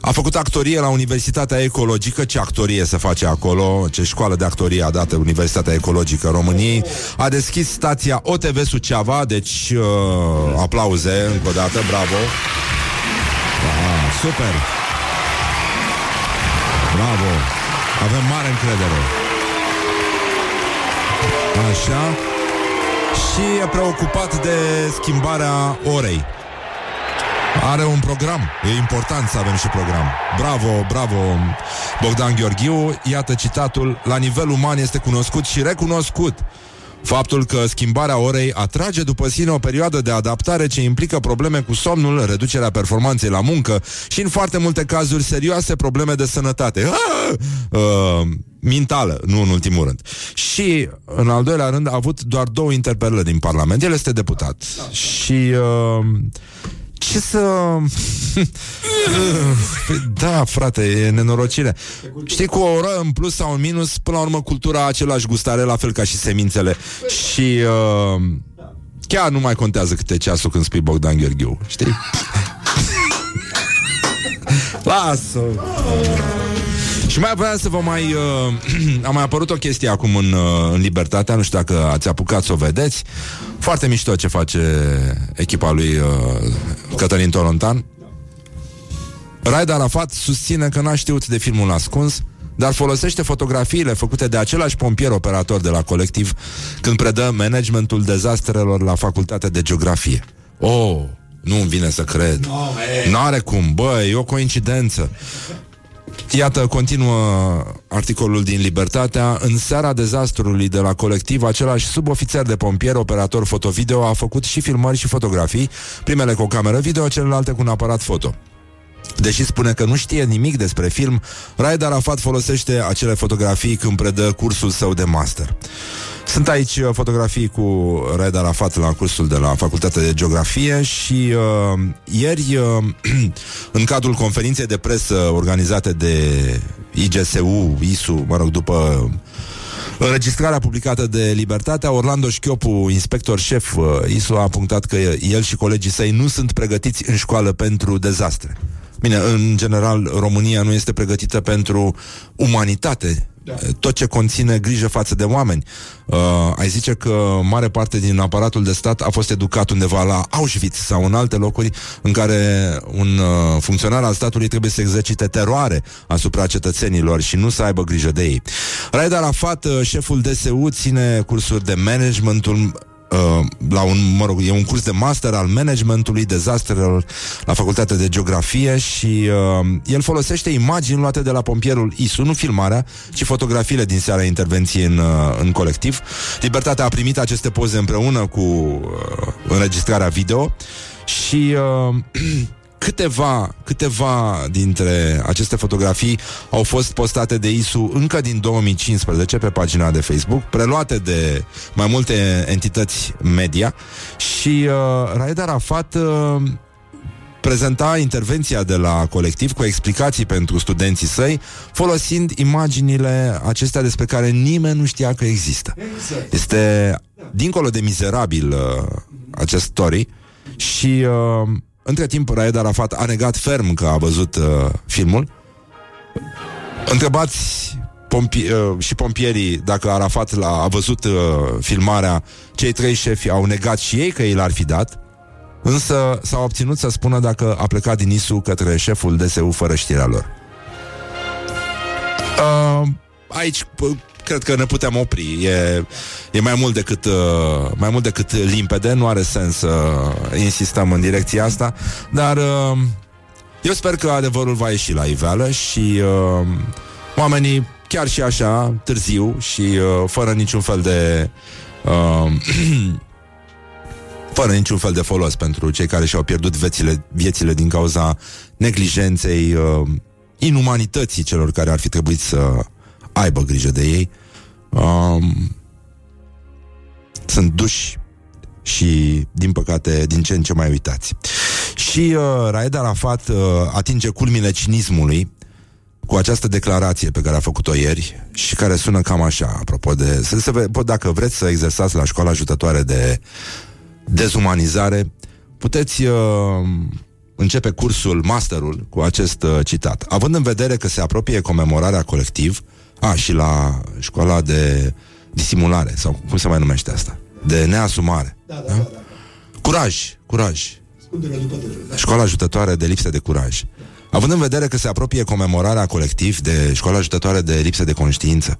A făcut actorie la Universitatea Ecologică. Ce actorie se face acolo? Ce școală de actorie a dat Universitatea Ecologică României? A deschis stația OTV Suceava, deci uh, aplauze încă o dată, bravo. Da, super! Bravo! Avem mare încredere. Așa. Și e preocupat de schimbarea orei. Are un program. E important să avem și program. Bravo, bravo, Bogdan Gheorghiu. Iată citatul. La nivel uman este cunoscut și recunoscut Faptul că schimbarea orei atrage după sine o perioadă de adaptare ce implică probleme cu somnul, reducerea performanței la muncă și în foarte multe cazuri serioase probleme de sănătate. Ah! Uh, mentală, nu în ultimul rând. Și, în al doilea rând, a avut doar două interpelări din Parlament. El este deputat. Și... Uh, ce să... da, frate, e nenorocire. Știi, cu o oră în plus sau în minus, până la urmă, cultura același gustare, la fel ca și semințele. Și uh, chiar nu mai contează câte ceasul când spui Bogdan Gheorghiu, știi? Lasă! Și mai vreau să vă mai... Uh, a mai apărut o chestie acum în, uh, în Libertatea, nu știu dacă ați apucat să o vedeți. Foarte mișto ce face echipa lui uh, Cătălin Torontan. Raed Arafat susține că n-a știut de filmul ascuns, dar folosește fotografiile făcute de același pompier operator de la colectiv când predă managementul dezastrelor la facultatea de geografie. Oh, nu-mi vine să cred. No, N-are cum, bă, e o coincidență. Iată, continuă articolul din Libertatea. În seara dezastrului de la colectiv, același subofițer de pompier, operator fotovideo, a făcut și filmări și fotografii, primele cu o cameră video, celelalte cu un aparat foto. Deși spune că nu știe nimic despre film, Raed Arafat folosește acele fotografii când predă cursul său de master. Sunt aici uh, fotografii cu Raed Arafat la cursul de la Facultatea de Geografie și uh, ieri, uh, în cadrul conferinței de presă organizate de IGSU, ISU, mă rog, după Înregistrarea publicată de Libertatea, Orlando Șchiopu, inspector șef uh, ISU, a punctat că el și colegii săi nu sunt pregătiți în școală pentru dezastre. Bine, în general, România nu este pregătită pentru umanitate, da. tot ce conține grijă față de oameni. Uh, ai zice că mare parte din aparatul de stat a fost educat undeva la Auschwitz sau în alte locuri în care un uh, funcționar al statului trebuie să exercite teroare asupra cetățenilor și nu să aibă grijă de ei. Raed Arafat, uh, șeful DSU, ține cursuri de managementul Uh, la un, mă rog, e un curs de master al managementului dezastrelor la Facultatea de Geografie și uh, el folosește imagini luate de la pompierul ISU, nu filmarea, ci fotografiile din seara intervenției în, uh, în colectiv. Libertatea a primit aceste poze împreună cu uh, înregistrarea video și uh, câteva, câteva dintre aceste fotografii au fost postate de ISU încă din 2015 pe pagina de Facebook, preluate de mai multe entități media. Și uh, Raed Arafat uh, prezenta intervenția de la colectiv cu explicații pentru studenții săi, folosind imaginile acestea despre care nimeni nu știa că există. Este dincolo de mizerabil uh, acest story. Și uh, între timp, Raed Arafat a negat ferm că a văzut uh, filmul. Întrebați pompi- uh, și pompierii dacă Arafat l-a, a văzut uh, filmarea, cei trei șefi au negat și ei că ei l-ar fi dat, însă s-au obținut să spună dacă a plecat din ISU către șeful DSU fără știrea lor. Uh, aici cred că ne putem opri. E, e mai mult decât uh, mai mult decât limpede, nu are sens să insistăm în direcția asta, dar uh, eu sper că adevărul va ieși la iveală și uh, oamenii chiar și așa, târziu și uh, fără niciun fel de uh, fără niciun fel de folos pentru cei care și-au pierdut viețile, viețile din cauza neglijenței, uh, inumanității celor care ar fi trebuit să aibă grijă de ei, um, sunt duși și, din păcate, din ce în ce mai uitați. Și uh, Raed Arafat uh, atinge culmile cinismului cu această declarație pe care a făcut-o ieri și care sună cam așa, apropo de... Să, să, ve- dacă vreți să exersați la școala ajutătoare de dezumanizare, puteți uh, începe cursul, masterul, cu acest uh, citat. Având în vedere că se apropie comemorarea colectiv, a, și la școala de disimulare, sau cum se mai numește asta, de neasumare. Da, da, da. da. Curaj, curaj. Scundere după tine. Da. Școala ajutătoare de lipsă de curaj. Având în vedere că se apropie comemorarea colectiv de școala ajutătoare de lipsă de conștiință,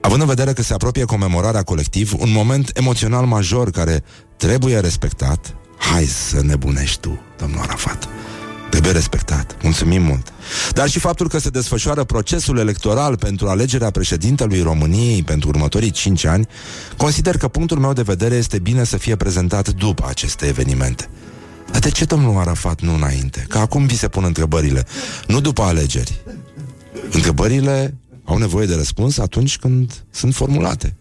având în vedere că se apropie comemorarea colectiv, un moment emoțional major care trebuie respectat, hai să nebunești tu, domnul Arafat. Trebuie respectat. Mulțumim mult. Dar și faptul că se desfășoară procesul electoral pentru alegerea președintelui României pentru următorii 5 ani, consider că punctul meu de vedere este bine să fie prezentat după aceste evenimente. Dar de ce domnul Arafat nu înainte? Că acum vi se pun întrebările, nu după alegeri. Întrebările au nevoie de răspuns atunci când sunt formulate.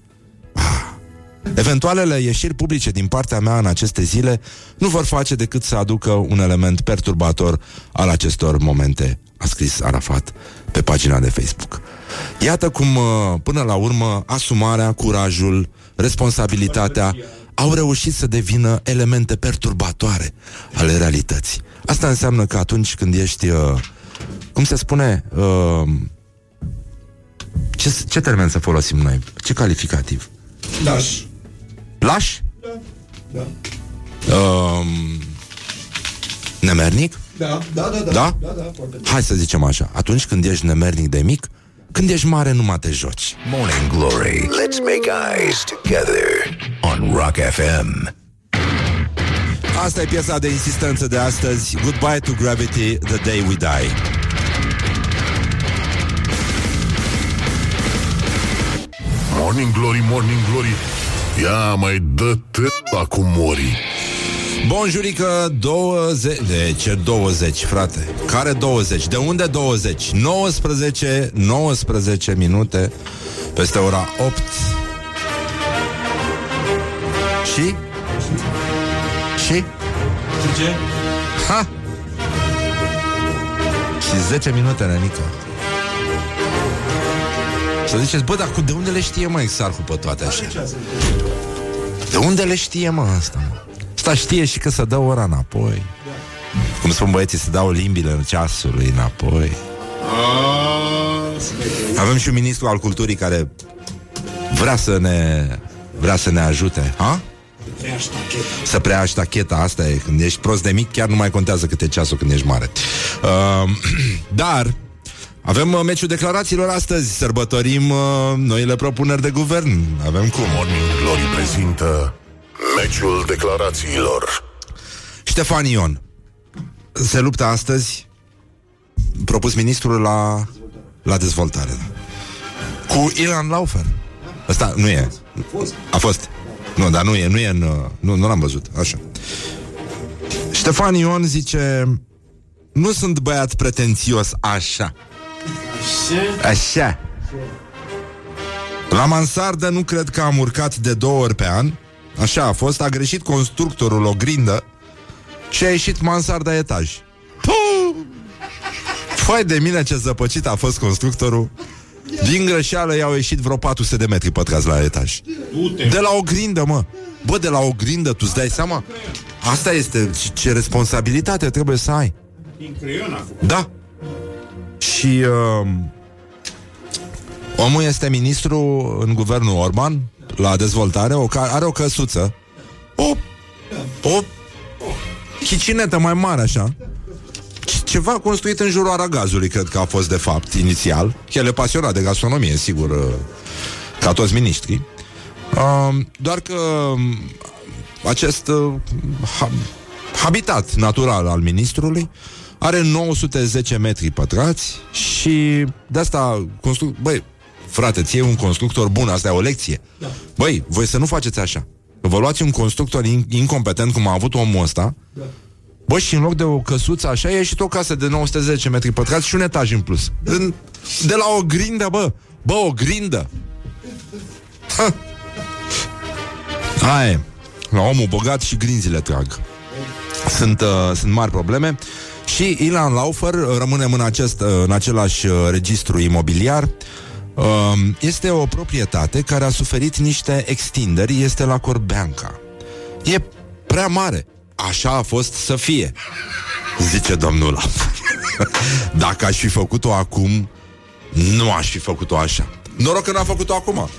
Ah. Eventualele ieșiri publice din partea mea în aceste zile nu vor face decât să aducă un element perturbator al acestor momente, a scris Arafat pe pagina de Facebook. Iată cum, uh, până la urmă, asumarea, curajul, responsabilitatea au reușit să devină elemente perturbatoare ale realității. Asta înseamnă că atunci când ești, uh, cum se spune, uh, ce, ce termen să folosim noi? Ce calificativ? Laș. Laș? Da. Um, nemernic? Da, da, da, da. Da? Da, da, foarte bine. Hai să zicem așa, atunci când ești nemernic de mic, când ești mare nu mai te joci. Morning Glory. Let's make eyes together on Rock FM. Asta e piesa de insistență de astăzi Goodbye to Gravity, The Day We Die Morning Glory, Morning Glory Ia mai dă la cu mori Bonjurică 20 De ce 20, frate? Care 20? De unde 20? 19 19 minute Peste ora 8 Și? Și? Ce? Ha! Și 10 minute, Nenică Să ziceți, bă, dar cu de unde le știe, mă, Exarhu pe toate așa? De unde le știe, mă, asta, mă? Asta știe și că să dă ora înapoi Cum spun băieții, să dau limbile în ceasului înapoi Avem și un ministru al culturii care vrea să ne vrea să ne ajute, ha? Să preia ștacheta, asta e Când ești prost de mic, chiar nu mai contează câte ceasul când ești mare uh, Dar avem uh, meciul declarațiilor astăzi. Sărbătorim uh, noile propuneri de guvern. Avem cum. Morning Glory prezintă Meciul declarațiilor. Ștefan Ion Se luptă astăzi Propus ministrul la La dezvoltare da. Cu Ilan Laufer. Ăsta nu e. A fost. Nu, dar nu e, nu e în, uh, Nu, nu l-am văzut, așa. Ștefan Ion zice Nu sunt băiat pretențios așa Așa. La mansardă nu cred că am urcat de două ori pe an. Așa a fost, a greșit constructorul o grindă Și a ieșit mansarda etaj. Puh! Fai de mine ce zăpăcit a fost constructorul. Din greșeală i-au ieșit vreo 400 de metri pătrați la etaj. De la o grindă, mă. Bă, de la o grindă, tu îți dai seama? Asta este ce- ce responsabilitate trebuie să ai. Din creion a făcut. Da Și uh, Omul este ministru în guvernul Orban La dezvoltare o, ca- Are o căsuță. O O Chicinetă mai mare așa. C- Ceva construit în jurul aragazului Cred că a fost de fapt inițial. El e pasionat de gastronomie, sigur uh, Ca toți miniștrii. Uh, Doar că um, Acest uh, ha- Habitat natural al ministrului are 910 metri pătrați și de asta construc... Băi, frate, ție un constructor bun, asta e o lecție. Da. Băi, voi să nu faceți așa. Că vă luați un constructor in- incompetent, cum a avut omul ăsta, da. Bă, și în loc de o căsuță așa, e ieșit o casă de 910 metri pătrați și un etaj în plus. În, de la o grindă, bă. Bă, o grindă. Aia e. La omul bogat și grinzile trag. Sunt, uh, sunt mari probleme. Și Ilan Laufer, uh, rămânem în, acest, uh, în același uh, registru imobiliar, uh, este o proprietate care a suferit niște extinderi, este la Corbeanca. E prea mare. Așa a fost să fie, zice domnul Laufer. Dacă aș fi făcut-o acum, nu aș fi făcut-o așa. Noroc că n-a făcut-o acum.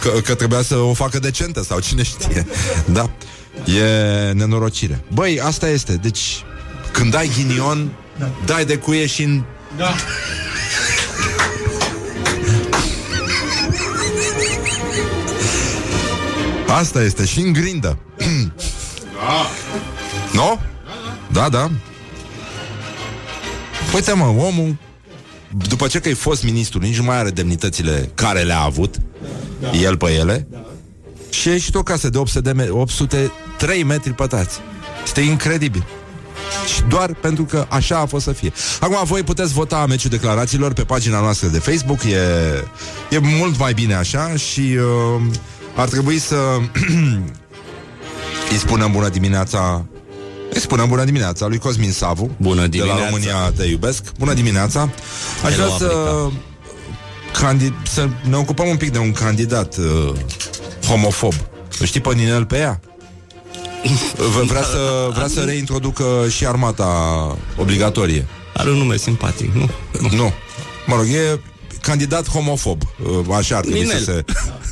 Că, că trebuia să o facă decentă sau cine știe. Da. E nenorocire. Băi, asta este. Deci, când ai ghinion, dai de cuie și în... Da. Asta este. Și în grindă. Da. Nu? Da, da. Uite mă, omul după ce că e fost ministru, nici nu mai are demnitățile care le-a avut da. el pe ele și a ieșit o casă de 800 de me- 803 metri pătrați. Este incredibil. Și doar pentru că așa a fost să fie. Acum voi puteți vota meciul declarațiilor pe pagina noastră de Facebook. E, e mult mai bine așa și uh, ar trebui să îi spunem bună dimineața îi spunem bună dimineața lui Cosmin Savu Bună De la dimineața. România te iubesc Bună dimineața Aș vrea Hello, să, candi- să ne ocupăm un pic de un candidat uh, homofob Îl știi pe Ninel pe ea? V- Vrea să, vrea să reintroducă și armata obligatorie Are un nume simpatic, nu? Nu Mă rog, e candidat homofob Uh, Așa ar trebui Ninel. să se...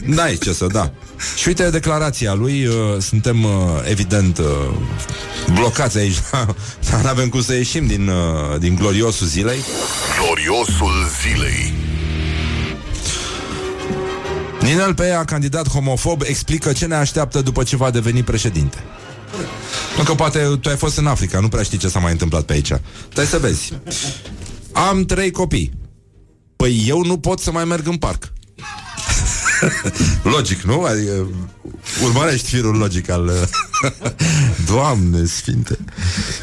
N-ai ce să, da Și uite declarația lui uh, Suntem, uh, evident, uh, blocați aici Nu avem cum să ieșim din, uh, din gloriosul zilei Gloriosul zilei. Ninel Peia, candidat homofob, explică ce ne așteaptă după ce va deveni președinte. Nu că poate tu ai fost în Africa, nu prea știi ce s-a mai întâmplat pe aici. Stai să vezi. Am trei copii. Păi eu nu pot să mai merg în parc. Logic, nu? Adică urmărești firul logic al... Doamne sfinte!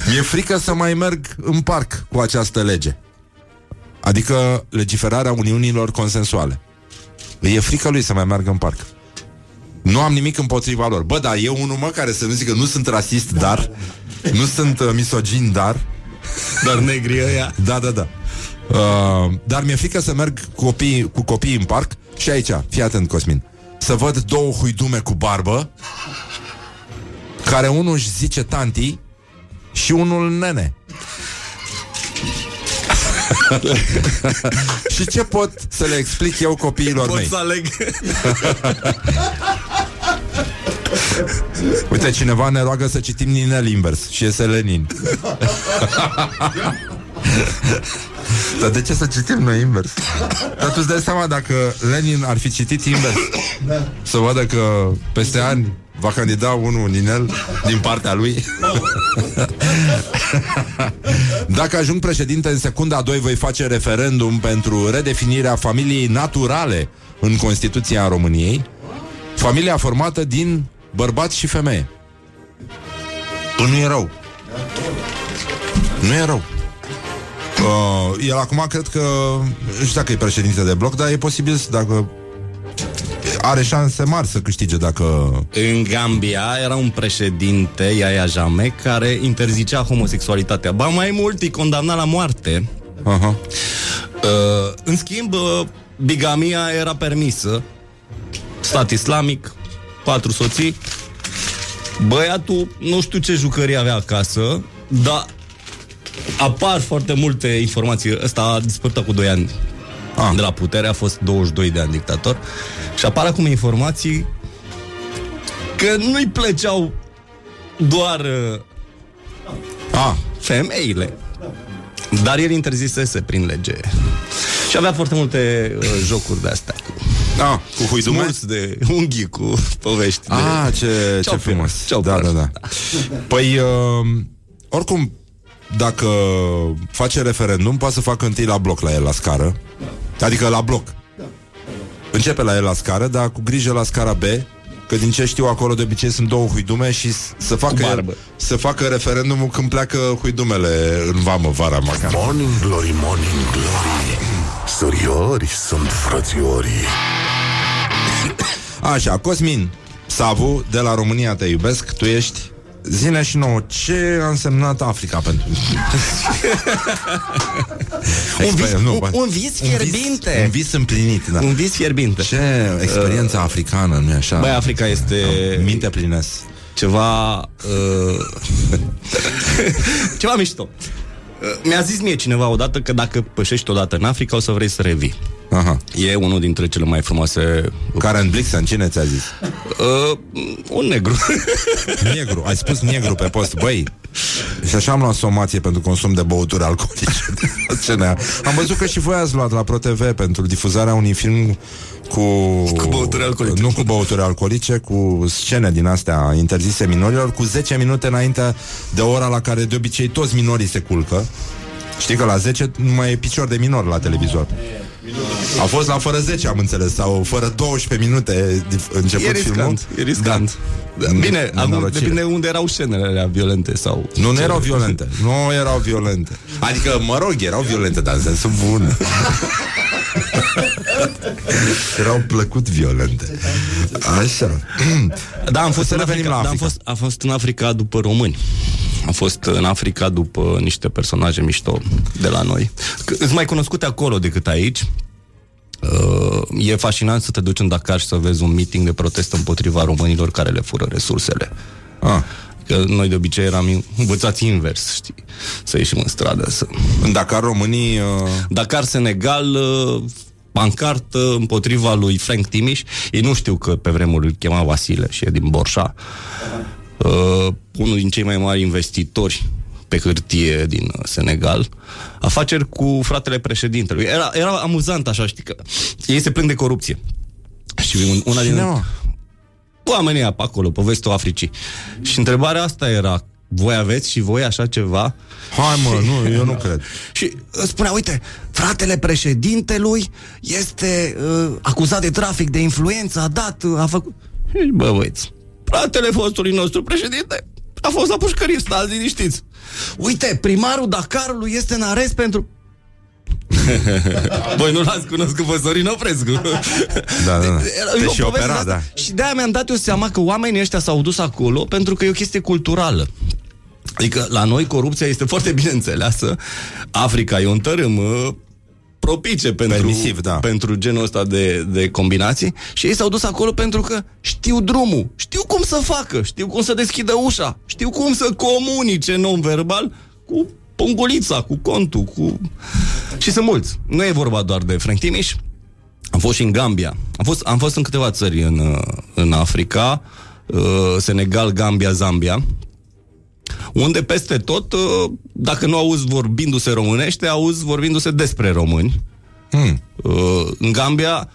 Mi-e frică să mai merg în parc cu această lege. Adică legiferarea uniunilor consensuale. Îi e frică lui să mai meargă în parc. Nu am nimic împotriva lor. Bă, dar e unul, mă, care să nu zică nu sunt rasist, dar nu sunt uh, misogin, dar Dar negri ăia da, da, da. Uh, dar mi-e frică să merg cu copii, cu copii în parc și aici, fii atent, Cosmin, să văd două huidume cu barbă care unul își zice tanti și unul nene. și ce pot să le explic eu copiilor Pot mei? să aleg Uite, cineva ne roagă să citim Ninel invers și este Lenin. Dar de ce să citim noi invers? Dar tu îți dai seama dacă Lenin ar fi citit invers Să vadă că peste ani va candida unul Ninel din partea lui. Dacă ajung președinte în secunda a 2 voi face referendum pentru redefinirea familiei naturale în Constituția României Familia formată din bărbat și femeie. Păi nu e rău. Nu e rău. Uh, El acum cred că Nu știu dacă e președinte de bloc Dar e posibil să- dacă Are șanse mari să câștige dacă În Gambia era un președinte, Yahya Jammeh, care interzicea homosexualitatea. Ba mai mult, îi condamna la moarte. uh-huh. Uh, în schimb, uh, bigamia era permisă. Stat islamic, patru soții. Băiatul, nu știu ce jucării avea acasă, dar apar foarte multe informații. Ăsta a dispărut cu 2 ani Ah. de la putere, a fost 22 de ani dictator. Și apar acum informații că nu-i plăceau doar uh, ah, femeile. Dar el interzisese prin lege. Și avea foarte multe uh, jocuri de astea cu ah, cu huidume smuls de unghii, cu povești de... Ah, ce, ce Ce-au frumos fi, ce-au Da, da, fost. da Păi, uh, oricum Dacă face referendum Poate să facă întâi la bloc la el la scară Adică la bloc Începe la el la scară, dar cu grijă la scara B Că din ce știu acolo de obicei sunt două huidume și s- să facă, barbă. să facă referendumul când pleacă huidumele în vamă vara măcar. Morning glory, morning glory. Săriori sunt frățiorii. Așa, Cosmin Savu, de la România te iubesc, tu ești Zine și nouă, ce a însemnat Africa pentru Un vis, Exper- nu, un, bă. un vis fierbinte. Un vis împlinit, da. Un vis fierbinte. Ce experiență africană, nu-i așa? Băi, Africa este Minte plinesc. ceva... Uh, ceva mișto. Uh, Mi-a zis mie cineva odată că dacă pășești odată în Africa o să vrei să revii. Aha. E unul dintre cele mai frumoase... Karen Blixen, cine ți-a zis? Uh, un negru. Negru, ai spus negru pe post Băi, și așa am luat somație pentru consum de băuturi alcoolice Ce ne-a- Am văzut că și voi ați luat la ProTV Pentru difuzarea unui film cu... Cu băuturi alcoolice. Nu cu băuturi alcoolice Cu scene din astea interzise minorilor Cu 10 minute înainte de ora la care de obicei toți minorii se culcă Știi că la 10 nu mai e picior de minor la televizor A fost la fără 10, am înțeles Sau fără 12 minute dif- început E riscant, filmul e riscant. Da. Bine, acum Nenorocire. depinde unde erau scenele alea violente sau... Nu, nu ce- erau violente. Nu erau violente. Adică, mă rog, erau violente, dar în sensul bun. erau plăcut violente. Așa. Da, am fost, Să în revenim Africa, la da, am Africa. fost, am fost în Africa după români. Am fost în Africa după niște personaje mișto de la noi. Că- Îți mai cunoscute acolo decât aici. Uh, e fascinant să te duci în Dakar și să vezi un meeting de protest împotriva românilor care le fură resursele. Ah. Că noi de obicei eram învățați invers, știi? Să ieșim în stradă, să... În Dakar, românii... Uh... Dakar, Senegal, uh, pancartă împotriva lui Frank Timiș. Ei nu știu că pe vremuri îl chema Vasile și e din Borșa. Uh, unul din cei mai mari investitori pe hârtie din uh, Senegal, afaceri cu fratele președintelui. Era, era amuzant așa, știi că ei se plâng de corupție. Și un, una din Cine, mă? Oamenii ăia pe acolo, pe vestul Africii. Și întrebarea asta era, voi aveți și voi așa ceva? Hai mă, nu, eu nu cred. Și uh, spunea, uite, fratele președintelui este uh, acuzat de trafic de influență, a dat, uh, a făcut... Și, Bă, băieți, fratele fostului nostru președinte a fost la pușcărie, stați liniștiți. Uite, primarul Dakarului este în arest pentru... Voi nu l-ați cunoscut pe Sorin Oprescu. Da, da, da. Era- Te eu și povestea opera, asta. da. Și de-aia mi-am dat eu seama că oamenii ăștia s-au dus acolo pentru că e o chestie culturală. Adică la noi corupția este foarte bine înțeleasă. Africa e un tărâm uh, propice pentru, Permisiv, da. pentru genul ăsta de, de combinații și ei s-au dus acolo pentru că știu drumul, știu cum să facă, știu cum să deschidă ușa, știu cum să comunice non-verbal cu pungulița, cu contul, cu... Și sunt mulți. Nu e vorba doar de Frank Timiș, am fost și în Gambia. Am fost, am fost în câteva țări în, uh, în Africa, uh, Senegal, Gambia, Zambia, unde peste tot, uh, dacă nu auzi vorbindu-se românește, auzi vorbindu-se despre români. Hmm. Uh, În Gambia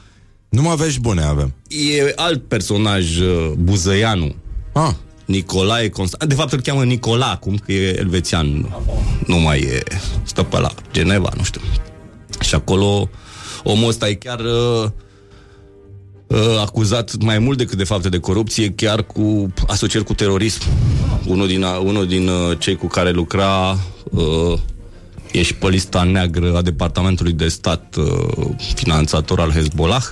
Numai vești bune avem. e alt personaj, uh, Buzăianu, Ah, Nicolae Constant. De fapt îl cheamă Nicola acum, că e elvețian. Nu mai e, stă pe la Geneva, nu știu. Și acolo omul ăsta e chiar uh, uh, acuzat mai mult decât de fapte de corupție, chiar cu asocieri cu terorism. Unul din, unul din uh, cei cu care lucra uh, e și pe lista neagră a Departamentului de Stat uh, finanțator al Hezbollah.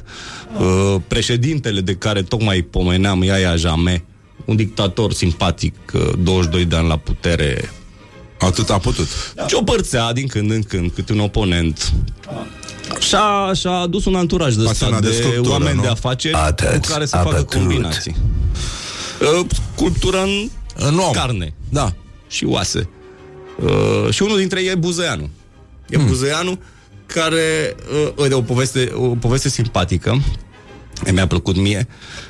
Uh, președintele de care tocmai pomeneam, Yahya Jammeh, un dictator simpatic, uh, 22 de ani la putere, atât a putut. și o părțea din când în când câte un oponent. Și-a, și-a adus un anturaj de Pasionat stat de de, sculptură, oameni nu? de afaceri Atât cu care să a facă bătut. combinații. Uh, Sculptură în, În om. carne Da. și oase. Uh, și unul dintre ei e Buzăianu. E hmm. Buzăianu care... Uh, uite, o poveste, o poveste simpatică. Mi-a plăcut mie.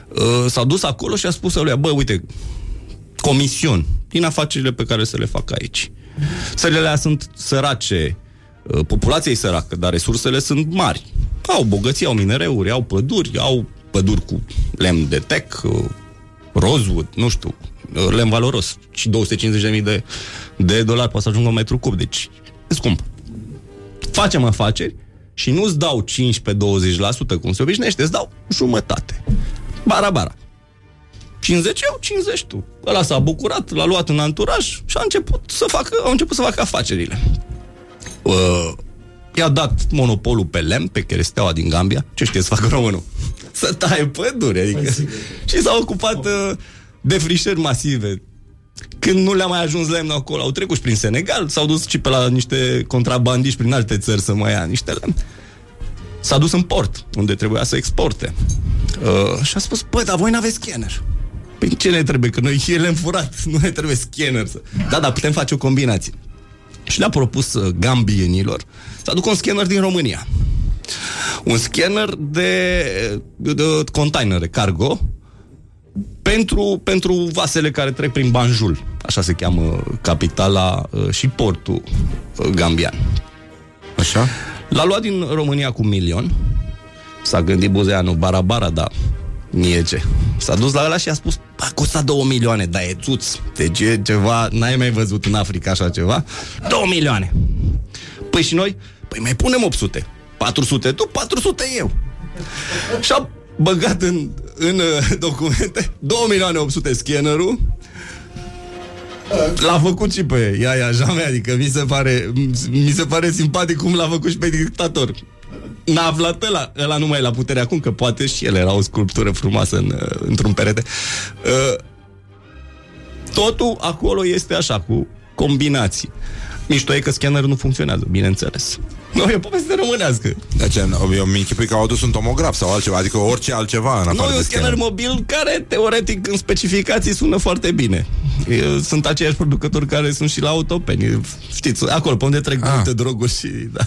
Uh, s-a dus acolo și a spus lui, bă, uite, comision din afacerile pe care să le fac aici. Țările alea sunt sărace, uh, populația e săracă, dar resursele sunt mari. Au bogății, au minereuri, au păduri, au păduri cu lemn de tec, uh, rosewood, nu știu, uh, lemn valoros și 250.000 de, de dolari poate să ajungă un metru cub, deci e scump. Facem afaceri și nu-ți dau 15-20% cum se obișnuiește, îți dau jumătate. Bara, bara. 50 eu, 50 tu. Ăla s-a bucurat, l-a luat în anturaj și a început să facă, au început să facă afacerile. Uh, i-a dat monopolul pe lemn, pe cheresteaua din Gambia. Ce știe să facă românul? să taie pădure. Adică. Și s-au ocupat uh, de frișări masive. Când nu le-a mai ajuns lemnul acolo, au trecut și prin Senegal, s-au dus și pe la niște contrabandiști prin alte țări să mai ia niște lemn. S-a dus în port, unde trebuia să exporte. Uh, și a spus, bă, dar voi n-aveți scanner. Păi ce ne trebuie? Că noi e lemn furat, nu ne trebuie scanner. Să... Da, da, putem face o combinație. Și le-a propus uh, gambienilor să aducă un scanner din România. Un scanner de, de containere, cargo, pentru, pentru vasele care trec prin Banjul, așa se cheamă capitala uh, și portul uh, gambian. Așa? L-a luat din România cu un milion, s-a gândit Buzeanu, bara-bara, da, mie ce. S-a dus la ăla și a spus, a costat 2 milioane, dar e țuț. Deci e ceva, n-ai mai văzut în Africa așa ceva. 2 milioane. Păi și noi? Păi mai punem 800. 400 tu, 400 eu. Și a băgat în, în uh, documente 2 milioane 800 scannerul L-a făcut și pe Iaia Jame, adică mi se pare, mi se pare simpatic cum l-a făcut și pe dictator. N-a aflat ăla, ăla nu mai e la putere acum, că poate și el era o sculptură frumoasă în, uh, într-un perete. Uh, totul acolo este așa, cu combinații. Mișto e că scannerul nu funcționează, bineînțeles. Nu, e o poveste românească. Deci, eu mi închipui că au adus un tomograf sau altceva, adică orice altceva în Nu, afară e de un scanner mobil care, teoretic, în specificații sună foarte bine. E, Sunt aceiași producători care sunt și la autopeni. Știți, acolo pe unde trec Ah. multe droguri și... Da.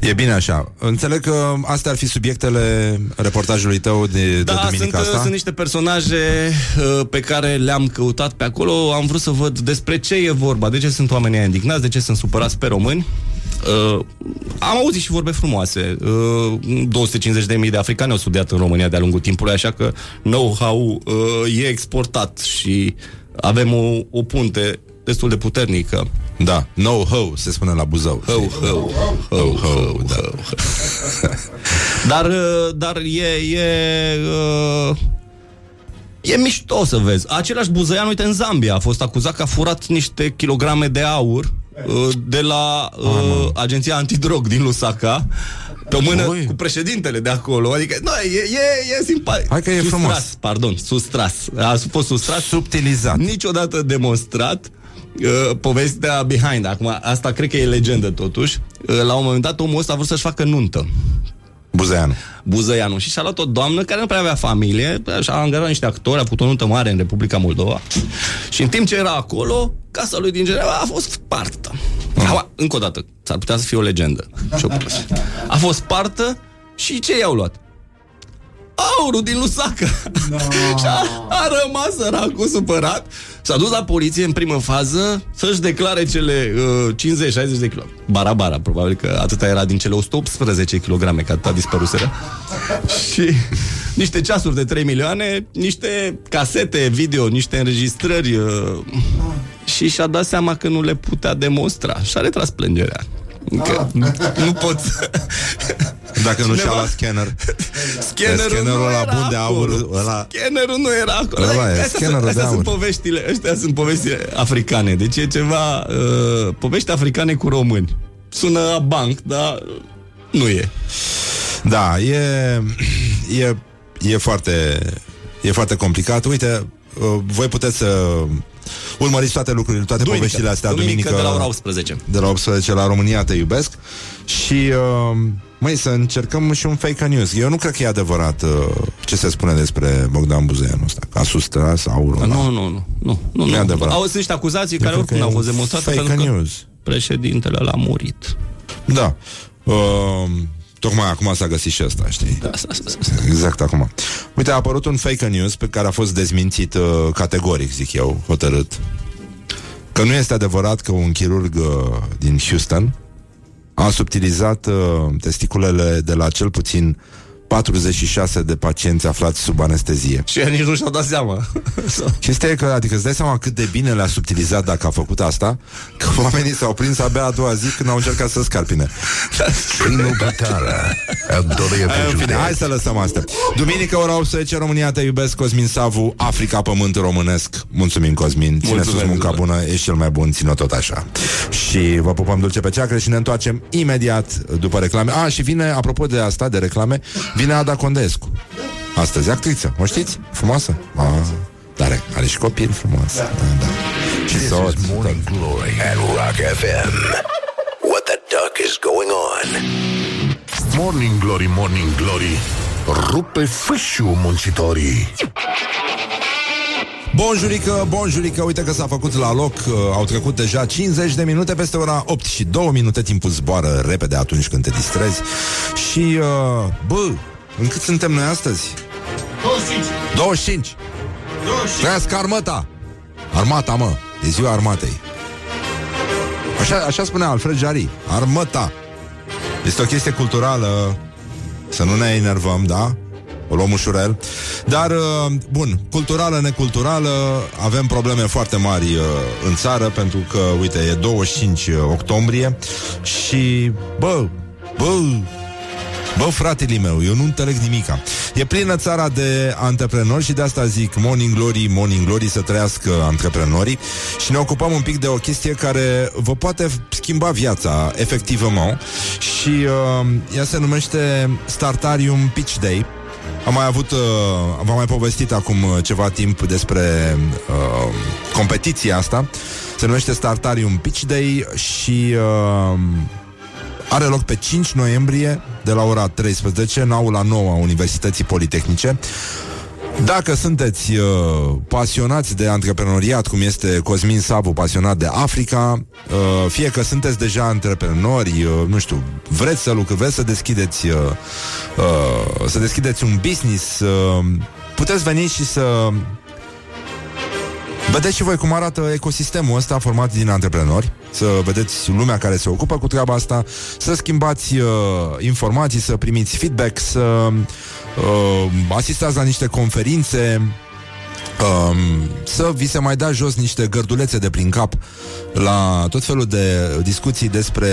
E bine așa. Înțeleg că astea ar fi subiectele reportajului tău de, de Da, sunt, duminica asta. sunt niște personaje uh, pe care le-am căutat pe acolo. Am vrut să văd despre ce e vorba, de ce sunt oamenii aia indignați, de ce sunt supărați pe români. Uh, am auzit și vorbe frumoase. Uh, 250.000 de africani au studiat în România de-a lungul timpului, așa că know-how uh, e exportat și avem o, o punte destul de puternică. Da, no-ho, se spune la Buzău. Ho, ho, ho, ho, da. Dar, uh, dar e, e, uh, e mișto să vezi. Același buzăian, uite, în Zambia a fost acuzat că a furat niște kilograme de aur uh, de la uh, agenția antidrog din Lusaka pe o mână Oi. cu președintele de acolo. Adică, nu, e, e, e simpatic. Hai că e sustras, frumos. Pardon, sustras. A fost sustras. Subtilizat. Niciodată demonstrat uh, povestea behind. Acum, asta cred că e legendă totuși. Uh, la un moment dat, omul ăsta a vrut să-și facă nuntă. Buzăianu. Buzăianu și și-a luat o doamnă care nu prea avea familie, și-a angajat niște actori, a putut o nuntă mare în Republica Moldova. Și în timp ce era acolo, casa lui din Geneva a fost spartă. Acum, încă o dată, s-ar putea să fie o legendă. Și o poveste. a fost spartă și ce i-au luat? Aurul din Lusaka. No. și a, a rămas săracul supărat. S-a dus la poliție în primă fază să-și declare cele uh, 50-60 de kg. Bara-bara, probabil că atâta era din cele 118 kg, că atâta dispăruseră. și niște ceasuri de 3 milioane, niște casete video, niște înregistrări uh, și și-a dat seama că nu le putea demonstra. Și-a retras plângerea. Că nu, nu pot să... Dacă nu și-a Cineva- luat scanner. Scannerul, Scannerul nu ăla era bun de aur, acolo. ăla- Scannerul nu era acolo. Ăla e, Astea scannerul sunt, de astea aur. sunt poveștile, ăștia sunt povestile africane. Deci e ceva uh, povești africane cu români. Sună a banc, dar nu e. Da, e, e, e foarte e foarte complicat. Uite, uh, voi puteți să urmăriți toate lucrurile, toate Duminică. poveștile astea Duminică duminică, de la ora 18. de la 18 la România Te Iubesc și uh, măi, să încercăm și un fake news. Eu nu cred că e adevărat uh, ce se spune despre Bogdan Buzeanu ăsta, că a sustras aurul. Nu, nu, nu. Nu, nu, Nu e nu. adevărat. Au sunt niște acuzații Eu care cred că oricum e n-au un fost demonstrate fake pentru că news. președintele ăla a murit. Da. Uh, tocmai acum s-a găsit și ăsta, știi? Da, asta, asta, asta. Exact acum. Uite, a apărut un fake news pe care a fost dezmințit uh, categoric, zic eu, hotărât. Că nu este adevărat că un chirurg uh, din Houston a subtilizat uh, testiculele de la cel puțin 46 de pacienți aflați sub anestezie. Și el nici nu și-au dat seama. Chestia e că, adică îți dai seama cât de bine le-a subtilizat dacă a făcut asta, că oamenii s-au prins abia a doua zi când au încercat să scarpine. Primo Batara, a Doria Aia, în fine, hai să lăsăm asta. Duminică, ora 18, România te iubesc, Cosmin Savu, Africa, pământ românesc. Mulțumim, Cosmin. Ține Mulțumesc, sus munca da. bună, ești cel mai bun, ține tot așa. Și vă pupăm dulce pe ceacră și ne întoarcem imediat după reclame. A, și vine, apropo de asta, de reclame, vine Ada Condescu. astăzi, actriță, o știți? Frumoasă? Ah, dar are și copil frumos. Da, da. Și This soț. is Morning Glory at Rock FM. What the duck is going on? Morning Glory, Morning Glory Rupe fâșiu muncitorii Bonjurică, bonjurică, uite că s-a făcut la loc uh, Au trecut deja 50 de minute Peste ora 8 și 2 minute. Timpul zboară repede atunci când te distrezi. Și, uh, bă, în cât suntem noi astăzi? 25. 25 25. Trăiască armata. Armata, mă, e ziua armatei. Așa, așa spunea Alfred Jari. Armata. Este o chestie culturală. Să nu ne enervăm, da? O luăm ușurel Dar, uh, bun, culturală, neculturală Avem probleme foarte mari uh, în țară Pentru că, uite, e 25 octombrie Și, bă, bă Bă, fratele meu, eu nu înțeleg nimica. E plină țara de antreprenori și de asta zic Morning Glory, Morning Glory, să trăiască antreprenorii și ne ocupăm un pic de o chestie care vă poate schimba viața, efectivement, și uh, ea se numește Startarium Pitch Day. Am mai avut, uh, v-am mai povestit acum uh, ceva timp despre uh, competiția asta. Se numește Startarium Pitch Day și uh, are loc pe 5 noiembrie de la ora 13 în aula nouă a Universității Politehnice. Dacă sunteți uh, pasionați de antreprenoriat, cum este Cosmin Savu pasionat de Africa, uh, fie că sunteți deja antreprenori, uh, nu știu, vreți să lucrați, vreți să deschideți, uh, uh, să deschideți un business, uh, puteți veni și să Vedeți și voi cum arată ecosistemul ăsta format din antreprenori Să vedeți lumea care se ocupă cu treaba asta Să schimbați uh, informații, să primiți feedback Să uh, asistați la niște conferințe Um, să vi se mai dea jos niște gărdulețe de prin cap la tot felul de discuții despre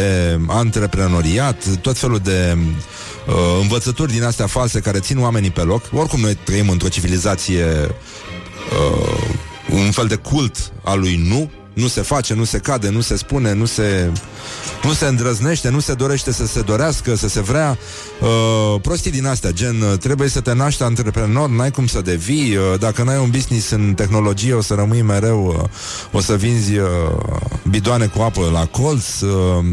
antreprenoriat, tot felul de uh, învățături din astea false care țin oamenii pe loc. Oricum noi trăim într-o civilizație uh, un fel de cult al lui nu, nu se face, nu se cade, nu se spune, nu se, nu se îndrăznește, nu se dorește să se dorească, să se vrea. Uh, prostii din astea, gen, uh, trebuie să te naști antreprenor, n-ai cum să devii, uh, dacă n-ai un business în tehnologie, o să rămâi mereu, uh, o să vinzi uh, bidoane cu apă la colț, uh,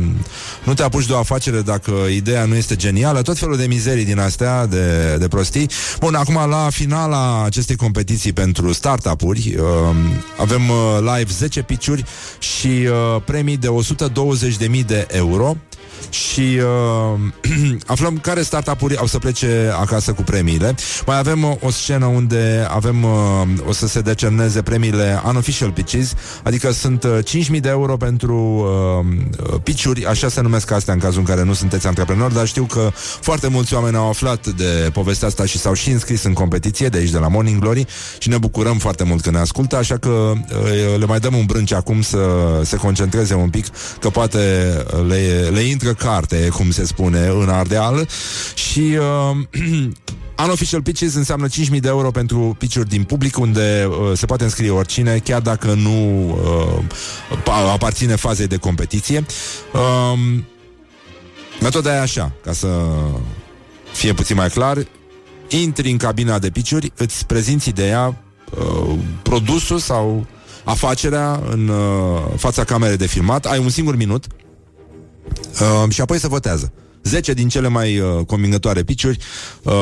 nu te apuci de o afacere dacă ideea nu este genială, tot felul de mizerii din astea, de, de prostii. Bun, acum la finala acestei competiții pentru startup-uri, uh, avem uh, live 10 piciuri și uh, premii de 120.000 de euro și uh, aflăm care startup-uri au să plece acasă cu premiile. Mai avem uh, o scenă unde avem uh, o să se decerneze premiile Unofficial Pitches, adică sunt uh, 5.000 de euro pentru uh, pitch-uri, așa se numesc astea în cazul în care nu sunteți antreprenori, dar știu că foarte mulți oameni au aflat de povestea asta și s-au și înscris în competiție de aici de la Morning Glory și ne bucurăm foarte mult că ne ascultă, așa că uh, le mai dăm un brânci acum să se concentreze un pic, că poate le, le intră carte, cum se spune, în Ardeal. Și uh, Unofficial Pitches înseamnă 5.000 de euro pentru pitch din public unde uh, se poate înscrie oricine, chiar dacă nu uh, aparține fazei de competiție. Uh, metoda e așa, ca să fie puțin mai clar, intri în cabina de piciuri, îți prezinți ideea, uh, produsul sau afacerea în uh, fața camerei de filmat, ai un singur minut uh, și apoi se votează. 10 din cele mai uh, convingătoare piciuri uh,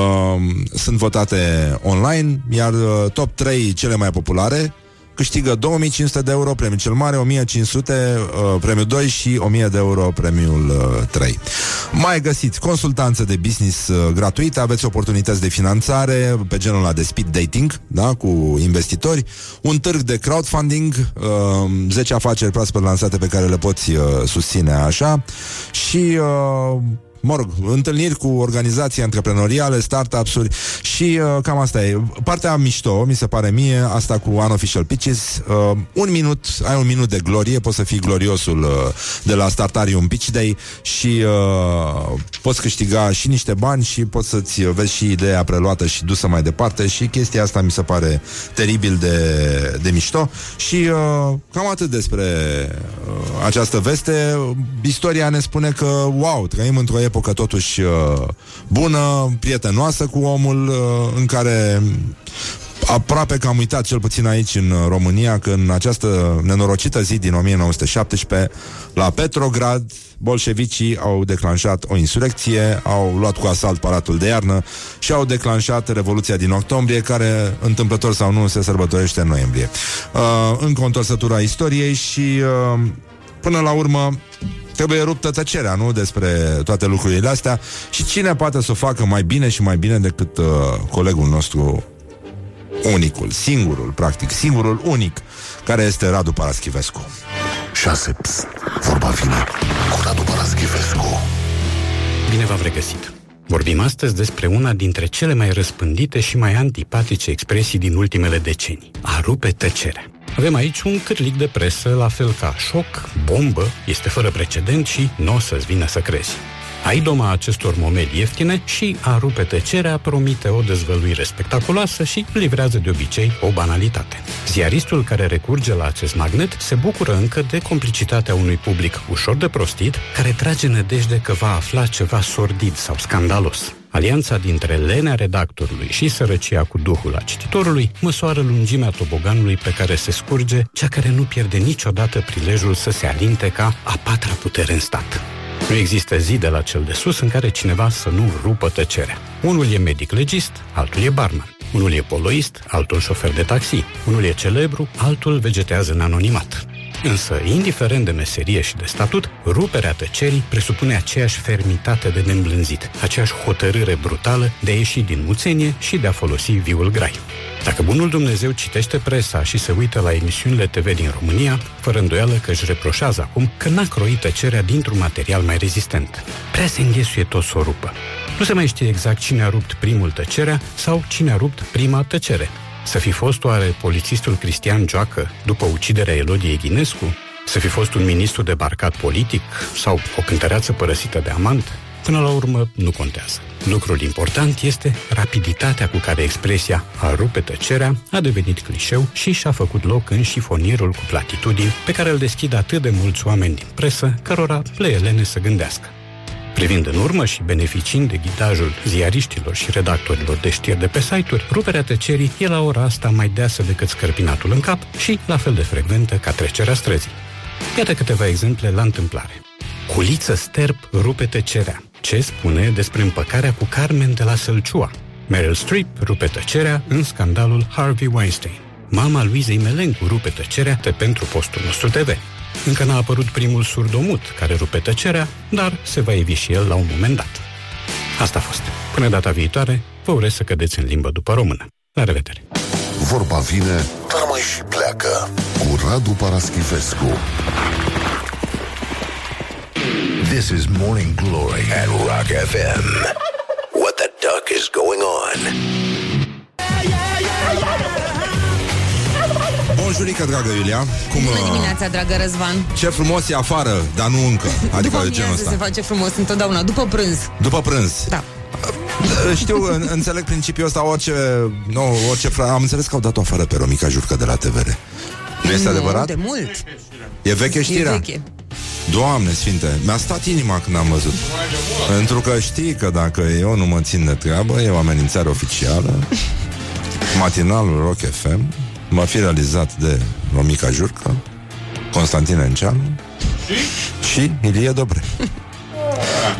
sunt votate online, iar uh, top 3 cele mai populare câștigă 2500 de euro premiul cel mare, 1500 uh, premiul 2 și 1000 de euro premiul uh, 3. Mai găsiți consultanță de business uh, gratuită, aveți oportunități de finanțare pe genul ăla de speed dating, da, cu investitori, un târg de crowdfunding, uh, 10 afaceri proaspăt lansate pe care le poți uh, susține așa și uh, mă rog, întâlniri cu organizații antreprenoriale, startups-uri și uh, cam asta e. Partea mișto, mi se pare mie, asta cu Unofficial Pitches, uh, un minut, ai un minut de glorie, poți să fii gloriosul uh, de la Startarium Pitch Day și uh, poți câștiga și niște bani și poți să-ți vezi și ideea preluată și dusă mai departe și chestia asta mi se pare teribil de, de mișto. Și uh, cam atât despre această veste, istoria ne spune că, wow, trăim într-o epocă totuși uh, bună, prietenoasă cu omul, uh, în care aproape că am uitat, cel puțin aici în România, că în această nenorocită zi din 1917, la Petrograd, bolșevicii au declanșat o insurecție, au luat cu asalt paratul de iarnă și au declanșat Revoluția din octombrie, care, întâmplător sau nu, se sărbătorește în noiembrie. Uh, încă o întorsătură a istoriei și, uh, până la urmă, trebuie ruptă tăcerea, nu? Despre toate lucrurile astea și cine poate să o facă mai bine și mai bine decât uh, colegul nostru unicul, singurul, practic, singurul unic, care este Radu Paraschivescu. 6. Pst, vorba vine cu Radu Paraschivescu. Bine v-am regăsit! Vorbim astăzi despre una dintre cele mai răspândite și mai antipatice expresii din ultimele decenii. A rupe tăcerea. Avem aici un cârlic de presă, la fel ca șoc, bombă, este fără precedent și nu o să-ți vină să crezi. Aidoma acestor momedi ieftine și a rupe tăcerea promite o dezvăluire spectaculoasă și livrează de obicei o banalitate. Ziaristul care recurge la acest magnet se bucură încă de complicitatea unui public ușor de prostit, care trage nădejde că va afla ceva sordid sau scandalos. Alianța dintre lenea redactorului și sărăcia cu duhul a cititorului măsoară lungimea toboganului pe care se scurge cea care nu pierde niciodată prilejul să se alinte ca a patra putere în stat. Nu există zi de la cel de sus în care cineva să nu rupă tăcerea. Unul e medic legist, altul e barman. Unul e poloist, altul șofer de taxi. Unul e celebru, altul vegetează în anonimat. Însă, indiferent de meserie și de statut, ruperea tăcerii presupune aceeași fermitate de neîmblânzit, aceeași hotărâre brutală de a ieși din muțenie și de a folosi viul grai. Dacă bunul Dumnezeu citește presa și se uită la emisiunile TV din România, fără îndoială că își reproșează acum că n-a croit tăcerea dintr-un material mai rezistent. Prea se înghesuie tot să o rupă. Nu se mai știe exact cine a rupt primul tăcerea sau cine a rupt prima tăcere. Să fi fost oare polițistul Cristian Joacă după uciderea Elodiei Ghinescu? Să fi fost un ministru debarcat politic sau o cântăreață părăsită de amant? Până la urmă, nu contează. Lucrul important este rapiditatea cu care expresia a rupe tăcerea a devenit clișeu și și-a făcut loc în șifonierul cu platitudini pe care îl deschid atât de mulți oameni din presă, cărora le elene să gândească. Privind în urmă și beneficiind de ghidajul ziariștilor și redactorilor de știri de pe site-uri, ruperea tăcerii e la ora asta mai deasă decât scărpinatul în cap și la fel de frecventă ca trecerea străzii. Iată câteva exemple la întâmplare. Culiță sterp rupe tăcerea. Ce spune despre împăcarea cu Carmen de la Sălciua? Meryl Streep rupe tăcerea în scandalul Harvey Weinstein. Mama Luizei Melencu rupe tăcerea de pentru postul nostru TV. Încă n-a apărut primul surdomut care rupe tăcerea, dar se va evi și el la un moment dat. Asta a fost. Până data viitoare, vă urez să cădeți în limbă după română. La revedere! Vorba vine, dar mai și pleacă cu Radu Paraschivescu. This is Morning Glory at Rock FM. What the duck is going on? Bonjurică, dragă Iulia Cum, Bună uh, dimineața, dragă Răzvan. Ce frumos e afară, dar nu încă Adică După genul amiază ăsta se face frumos întotdeauna, după prânz. După prânz Da. Uh, Știu, în- înțeleg principiul ăsta Orice, nu, orice fra... Am înțeles că au dat-o afară pe Romica Jurcă de la TVR Nu este Nu, adevărat? De mult. E veche E știrea? veche. Doamne sfinte, mi-a stat inima când am văzut Pentru că știi că dacă eu nu mă țin de treabă E o amenințare oficială Matinalul Rock FM Va fi realizat de Romica Jurcă Constantin Enceanu Și? Ilie Dobre.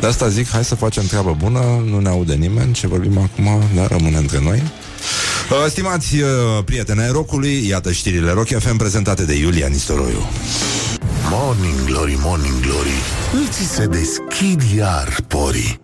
De asta zic, hai să facem treabă bună Nu ne aude nimeni ce vorbim acum Dar rămâne între noi. Uh, Stimați uh, prieteni ai rocului, iată știrile Rock FM prezentate de Iulia Nistoroiu. Morning Glory, Morning Glory Îți se deschid iar porii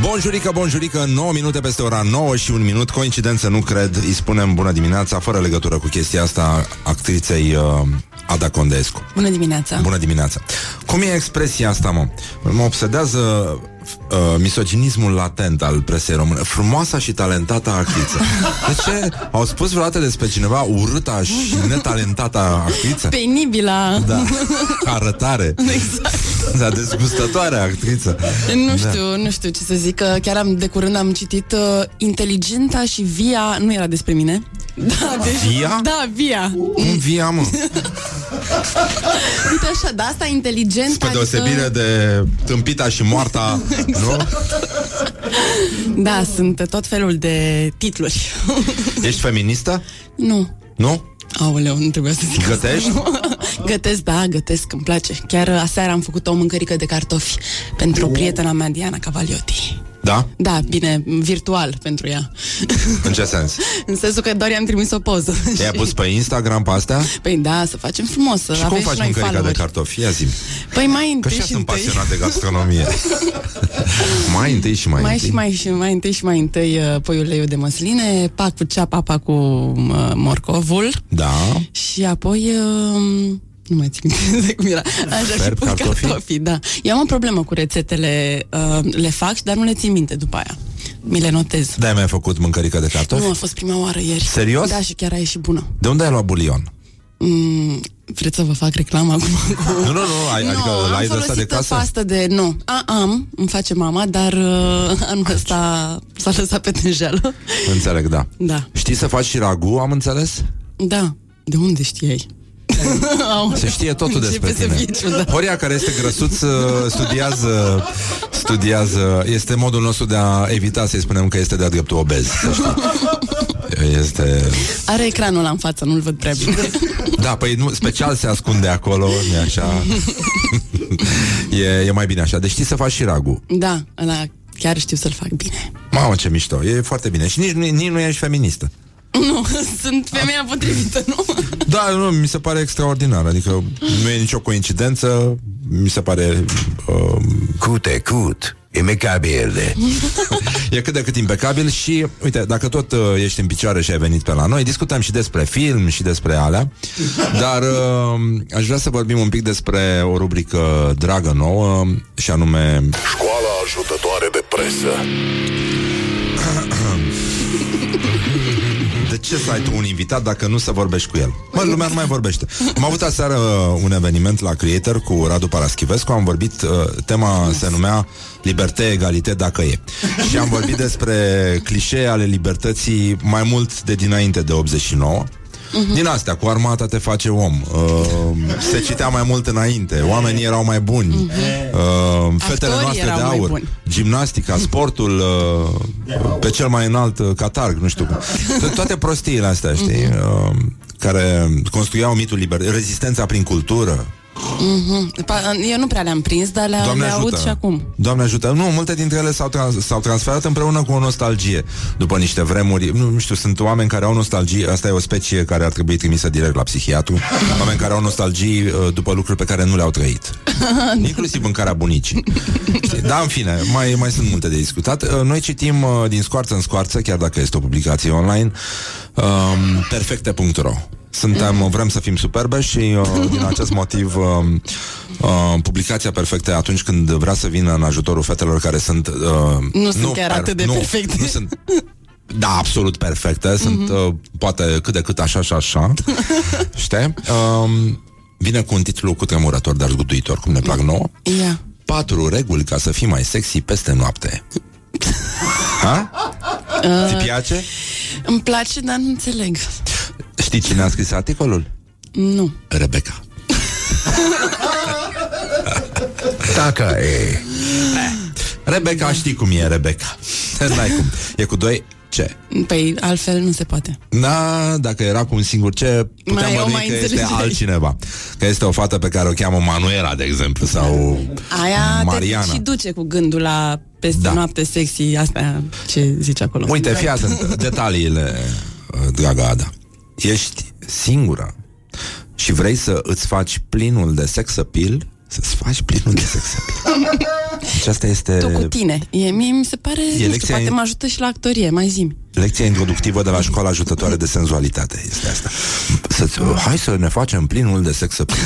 Bonjurică, bonjurică, 9 minute peste ora 9 și un minut, coincidență nu cred, îi spunem bună dimineața, fără legătură cu chestia asta, actriței uh, Ada Condescu. Bună dimineața! Bună dimineața! Cum e expresia asta, mă? Mă obsedează uh, misoginismul latent al presei române. Frumoasa și talentata actriță. De ce? Au spus vreodată despre cineva urâta și netalentata actriță? Penibila! Da. Arătare. Exact. Da, dezgustătoare actriță. Nu Da. știu, nu știu ce să zic, că chiar am, de curând am citit uh, Inteligenta și Via, nu era despre mine. Da, deci, Via? Da, Via. Cum via, mă? Uite așa, da, asta inteligent. Spre deosebire de tâmpita și moarta, nu? Da, sunt tot felul de titluri. Ești feministă? nu. Nu? Aoleu, nu trebuia să zic Gătești? asta. Gătesc, da, gătesc, îmi place. Chiar uh, aseară am făcut o mâncărică de cartofi pentru prietena mea, Diana Cavaliotti. Da? Da, bine, virtual pentru ea. În ce sens? În sensul că doar i-am trimis o poză. I-ai pus pe Instagram pe astea? Păi da, să facem frumos, să Și avem cum și faci noi mâncărica de followeri. cartofi? Ia zi Păi mai Că întâi și și sunt întâi. pasionat de gastronomie. mai întâi și mai, mai întâi. și mai și mai întâi și mai întâi uh, pui uleiul de măsline, pac cu ceapa, pac cu uh, morcovul Da. și apoi uh, nu mai țin minte cum era. Așa și Ferb pui cartofii? cartofii, da. Eu am o problemă cu rețetele, uh, le fac, dar nu le țin minte după aia. Mi le notez. De-aia mi-ai făcut mâncărică de cartofi? Nu, a fost prima oară ieri. Serios? Da, și chiar a ieșit bună. De unde ai luat bulion? Mm, vreți să vă fac reclamă acum? Cu... Nu, nu, nu, ai, adică nu, l-ai am de ăsta de folosit casă? pastă de... Nu, a, am, îmi face mama, dar uh, anul ăsta s-a lăsat pe tânjeală. Înțeleg, da. Da, Știi să faci și ragu, am înțeles? da. De unde știai? Se știe totul despre Începe să tine. fie ciudat. Horia, care este grăsuț, uh, studiază, studiază, este modul nostru de a evita să-i spunem că este de-a dreptul obez, să știi. Este... Are ecranul ăla în față, nu-l văd prea bine. Da, păi nu, special se ascunde acolo, nu e așa? e, e mai bine așa. Deci știi să faci și ragu. Da, ăla chiar știu să-l fac bine. Mamă, ce mișto, e foarte bine. Și nici, nici, nici nu ești feministă. Nu, sunt femeia potrivită, nu? Da, nu, mi se pare extraordinar. Adică nu e nicio coincidență, mi se pare... Uh, Cute, cut, impecabil. e cât de cât impecabil și, uite, dacă tot uh, ești în picioare și ai venit pe la noi, discutăm și despre film și despre alea, dar uh, aș vrea să vorbim un pic despre o rubrică dragă nouă și anume... Școala ajutătoare de presă. Ce să ai tu un invitat dacă nu să vorbești cu el? Mă, lumea nu mai vorbește. Am avut aseară uh, un eveniment la Creator cu Radu Paraschivescu, am vorbit, uh, tema se numea Liberté, egalitate, dacă e. Și am vorbit despre clișee ale libertății mai mult de dinainte de 89. Mhm. Din astea, cu armata te face om. Uh, Se citea mai mult înainte. Oamenii erau mai buni. Uh, Fetele Mhm. Actorii noastre erau de mai aur. buni. Gimnastica, sportul uh, Pe cel mai înalt uh, catarg Nu știu cum. To- Toate prostiile astea, știi? Uh, Care construiau mitul liber Rezistența prin cultură Mhm. Pa- Eu nu prea le-am prins, dar le, Doamne le aud ajută. și acum. Doamne ajută. Nu, multe dintre ele s-au, trans- s-au transferat împreună cu o nostalgie după niște vremuri. Nu, nu știu, sunt oameni care au nostalgie. Asta e o specie care ar trebui trimisă direct la psihiatru. Oameni care au nostalgii uh, după lucruri pe care nu le-au trăit. Inclusiv mâncarea bunicii. Știi? Da, în fine, mai, mai sunt multe de discutat. Uh, Noi citim uh, din scoarță în scoarță, chiar dacă este o publicație online, um, perfecte.ro. Suntem, vrem să fim superbe și uh, din acest motiv uh, uh, publicația perfectă atunci când vrea să vină în ajutorul fetelor care sunt uh, Nu sunt chiar atât de nu, perfecte. Nu sunt da, absolut perfecte Sunt uh, poate cât de cât așa și așa Știi? Um, vine cu un titlu cu tremurător, dar zguduitor Cum ne plac nouă Ia. Patru reguli ca să fii mai sexy peste noapte Ha? Ți place? Îmi place, dar nu înțeleg. Știi cine a scris articolul? Nu. Rebecca Taca e. Rebecca, știi cum e Rebecca N-ai cum E cu doi ce? Păi altfel nu se poate. Da, dacă era cu un singur ce, puteam Mai- o bănui mai că este înțelegeai. altcineva. Că este o fată pe care o cheamă Manuela, de exemplu, sau Aia Mariana. te și duce cu gândul la peste Da. noapte sexy, asta ce zice acolo. Uite, fii atent, detaliile, uh, dragă Ada. Ești singură și vrei să îți faci plinul de sex appeal, să-ți faci plinul de sex appeal. Deci asta este Tu cu tine. E, mie mi se pare, nu știu, lecția poate in- mă ajută și la actorie, mai zi lecția introductivă de la școala ajutătoare de senzualitate. Este asta. Să-ți, uh, hai să ne facem plinul de sex appeal.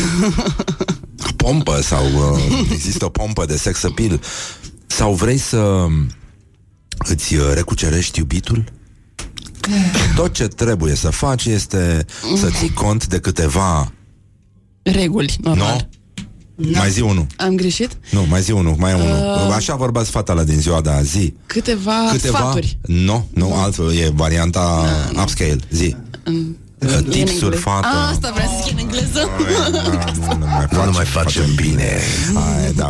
Pompă sau uh, există o pompă de sex appeal. Sau vrei să îți uh, recucerești iubitul? Tot ce trebuie să faci este să ții cont de câteva Reguli, normal. nu? Mai zi unul. Am greșit? Nu, mai zi unul, mai e unul. Uh. Așa vorba sfata la din ziua de azi. Zi. Câteva, Câteva... sfaturi. Nu, nu, altfel, e varianta upscale. Zi. În- Uh, în Tipsuri, engleză. fată. A, asta vrea să zic în engleză. Nu, nu mai, face, Nu mai facem bine. Aia, da.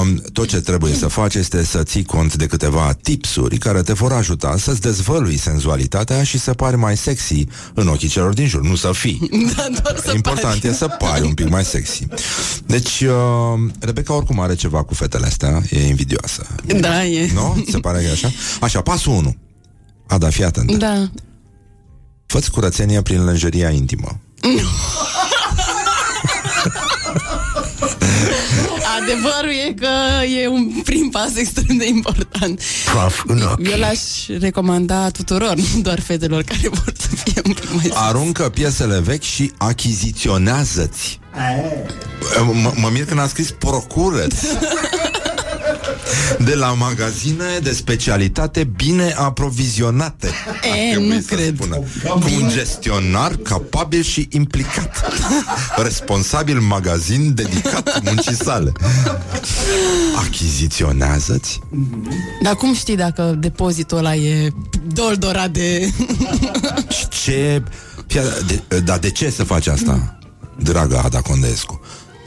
Um, tot ce trebuie să faci este să ții cont de câteva tipsuri care te vor ajuta să-ți dezvălui senzualitatea și să pari mai sexy în ochii celor din jur, nu să fii. Da, doar să Important pari. e să pari un pic mai sexy. Deci, uh, Rebecca oricum are ceva cu fetele astea, e invidioasă. Da, e. Nu? Se pare că e așa? Așa, pasul 1. Ada, fii atent. Da. Fă-ți curățenie prin lânjeria intimă. Adevărul e că e un prim pas extrem de important. Praf în ochi. Eu l-aș recomanda tuturor, nu doar fetelor care vor să fie un pic mai Aruncă piesele vechi și achiziționează-ți. M- mă mir când a scris procură-ți. De la magazine de specialitate bine aprovizionate. Ar E, trebui nu să cred. Spună. Cu un gestionar capabil și implicat. Responsabil magazin dedicat muncii sale. Achiziționează-ți? Dar cum știi dacă depozitul ăla e doldorat de... Ce... Fia, de, dar de ce să faci asta, dragă Ada Condescu?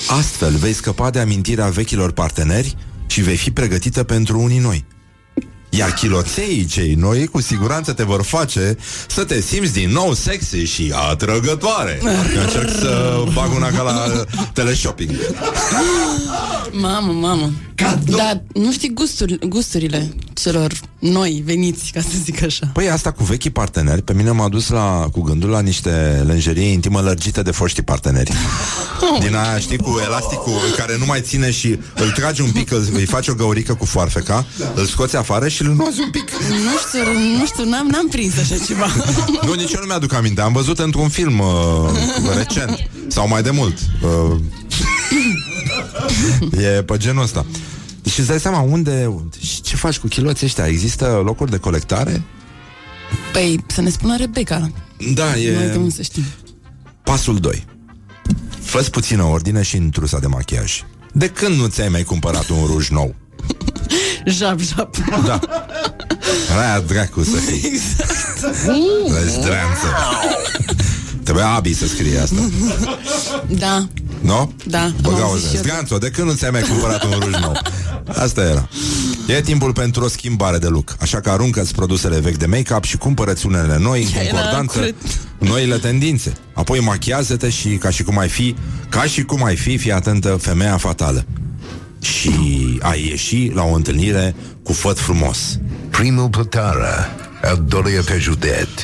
Astfel vei scăpa de amintirea vechilor parteneri și vei fi pregătită pentru unii noi. Iar chiloței cei noi cu siguranță te vor face să te simți din nou sexy și atrăgătoare. Eu încerc să bag una ca la teleshopping. Mamă, mamă. Dar nu știi gusturi, gusturile celor noi veniți, ca să zic așa. Păi asta cu vechii parteneri. Pe mine m-a dus la, cu gândul la niște lenjerie intimă lărgită de foștii parteneri. Din aia, știi, cu elasticul Care nu mai ține și îl tragi un pic îl, Îi faci o găurică cu foarfeca Îl scoți afară și îl nozi un pic. Nu știu, nu știu, n-am, n-am prins așa ceva. Nu, nici eu nu mi-aduc aminte. Am văzut într-un film uh, recent Sau mai de mult uh, E pe genul ăsta și îți dai seama unde Și ce faci cu chiloții ăștia? Există locuri de colectare? Păi, să ne spună Rebecca. Da, e... Noi de unde să știm. Pasul 2 Fă puțină ordine și în trusa de machiaj De când nu ți-ai mai cumpărat un ruj nou? Jap, jap. Da Aia dracu să fii Exact. Răzdreanță Trebuia Abi să scrie asta Da, Nu? da. am Băga o auzit și eu. Zdreanță, de când nu ți-ai mai cumpărat un ruj nou? Asta era E timpul pentru o schimbare de look Așa că aruncă-ți produsele vechi de make-up Și cumpărăți unele noi în Era concordanță curând. Noile tendințe Apoi machiază-te și ca și cum ai fi Ca și cum ai fi, fii atentă, femeia fatală Și ai ieși la o întâlnire cu făt frumos Primul plătară Adorie pe județ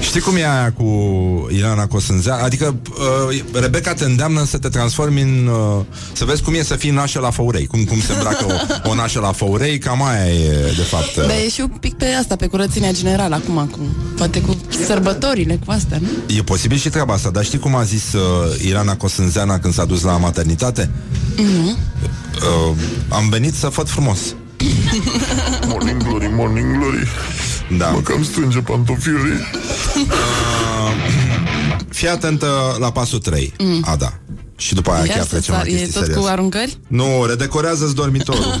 Știi cum e aia cu Ileana Cosânzea? Adică uh, Rebecca te îndeamnă să te transformi în... Uh, să vezi cum e să fii nașă la făurei Cum, cum se îmbracă o, o nașă la făurei Cam aia e, de fapt uh, Dar e și un pic pe asta, pe curățenia generală acum, cu, poate cu sărbătorile, cu astea, nu? E posibil și treaba asta Dar știi cum a zis uh, Ileana Cosânzeana Când s-a dus la maternitate? Nu. Uh, am venit să făt frumos Morning glory, morning glory. Da. Mă cam strânge pantofiorii. Fii atentă la pasul 3 Mm. Ada. Și după aia Ia chiar să trecem la sar, e chestii tot cu serioase aruncări? Nu, redecorează-ți dormitorul.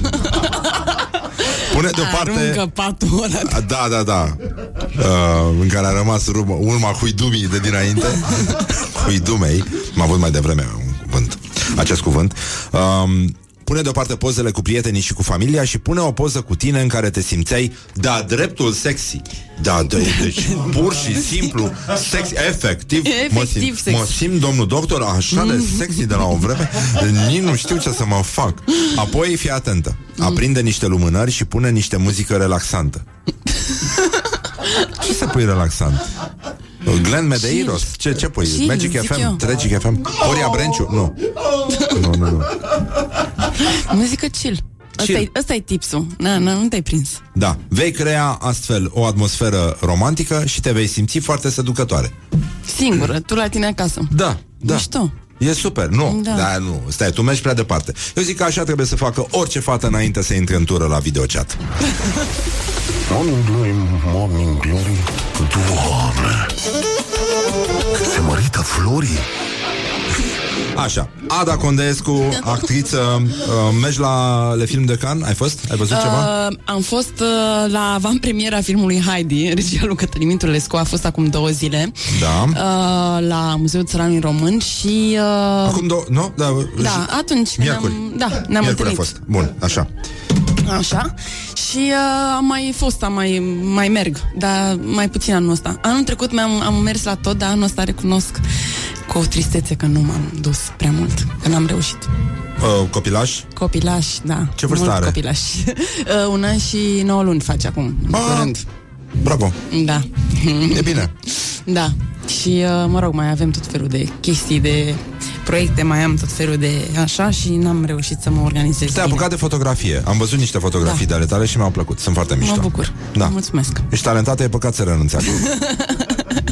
Pune deoparte Aruncă patul ăla. Da, da, da. Uh, În care a rămas urma, urma huidumii de dinainte. Huidumei M-a avut mai devreme un cuvânt. Acest cuvânt. Um, Pune deoparte pozele cu prietenii și cu familia Și pune o poză cu tine în care te simțeai Da, dreptul sexy Da, de, deci pur și simplu Sexy, efectiv mă, Efectiv simt, sexy. mă simt, domnul doctor, așa de sexy de la o vreme Nici nu știu ce să mă fac Apoi fii atentă Aprinde niște lumânări și pune niște muzică relaxantă ce să pui relaxant? Glenn Medeiros? Ce, ce pui? Chill, Magic zic FM? eu. Tragic FM? Horia Brenciu? Nu. Nu, nu, nu. Muzică chill. Ăsta e, ăsta e tipsul. Na, na, nu te-ai prins. Da. Vei crea astfel o atmosferă romantică și te vei simți foarte seducătoare. Singură, tu la tine acasă. Da, da. Mișto. E super, nu, Da. da. nu, stai, tu mergi prea departe Eu zic că așa trebuie să facă orice fată înainte să intre în tură la videochat Morning glory, morning glory Doamne Se mărită florii Așa, Ada Condescu, actriță, uh, mergi la Le Film de Can? Ai fost? Ai văzut ceva? Uh, am fost uh, la avant-premiera filmului Heidi, regia lui Cătălin Mitulescu, a fost acum două zile Da. uh, la Muzeul Țăranului Român și... Uh, Acum două, nu? Da, da, atunci când Miercuri. am, da, ne-am Miercuri a întâlnit. fost. Bun, așa. Așa. Și uh, am mai fost, am mai, mai merg, dar mai puțin anul ăsta. Anul trecut mi-am, am mers la tot, dar anul ăsta recunosc cu o tristețe că nu m-am dus prea mult, că n-am reușit. Uh, copilaș? Copilaș, da. Ce vârstă mult are? Copilaș. uh, un an și 9 luni face acum, în curând. Bravo. Da. E bine. Da. Și, uh, mă rog, mai avem tot felul de chestii, de proiecte, mai am tot felul de așa și n-am reușit să mă organizez Te-ai bine. apucat de fotografie. Am văzut niște fotografii de ale tale și mi-au plăcut. Sunt foarte mișto. Mă bucur. Da. Mulțumesc. Ești talentată, e păcat să renunți acum.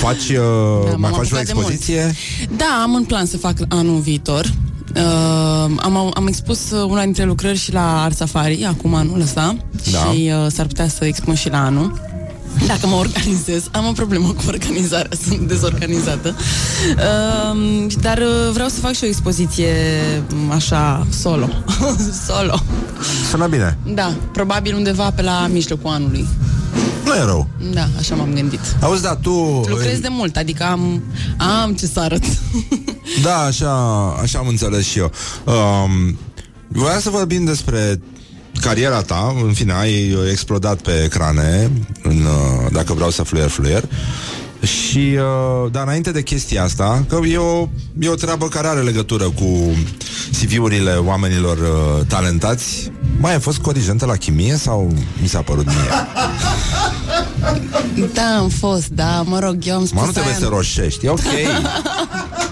faci, uh, Da, mai m-am faci o apucat de mult. expoziție? Da, am în plan să fac anul viitor. Uh, am, am expus uh, una dintre lucrări și la Art Safari, acum anul ăsta, Da. și uh, s-ar putea să expun și la anul. Dacă mă organizez, am o problemă cu organizarea, sunt dezorganizată. Uh, dar uh, vreau să fac și o expoziție m, așa, solo. solo. Sună bine. Da, probabil undeva pe la mijlocul anului. Nu e rău. Da, așa m-am gândit. Auzi, da, tu... Lucrez de mult, adică am, am ce să arăt. Da, așa, așa am înțeles și eu. Um, voiam să vorbim despre cariera ta, în fine, ai explodat pe ecrane, în, uh, dacă vreau să fluier, fluier. Și, uh, dar înainte de chestia asta, că e o, e o treabă care are legătură cu CV-urile oamenilor uh, talentați, mai ai fost corigentă la chimie sau mi s-a părut mie? Da, am fost, da, mă rog, eu am spus Mă, nu trebuie aia- să roșești, e ok.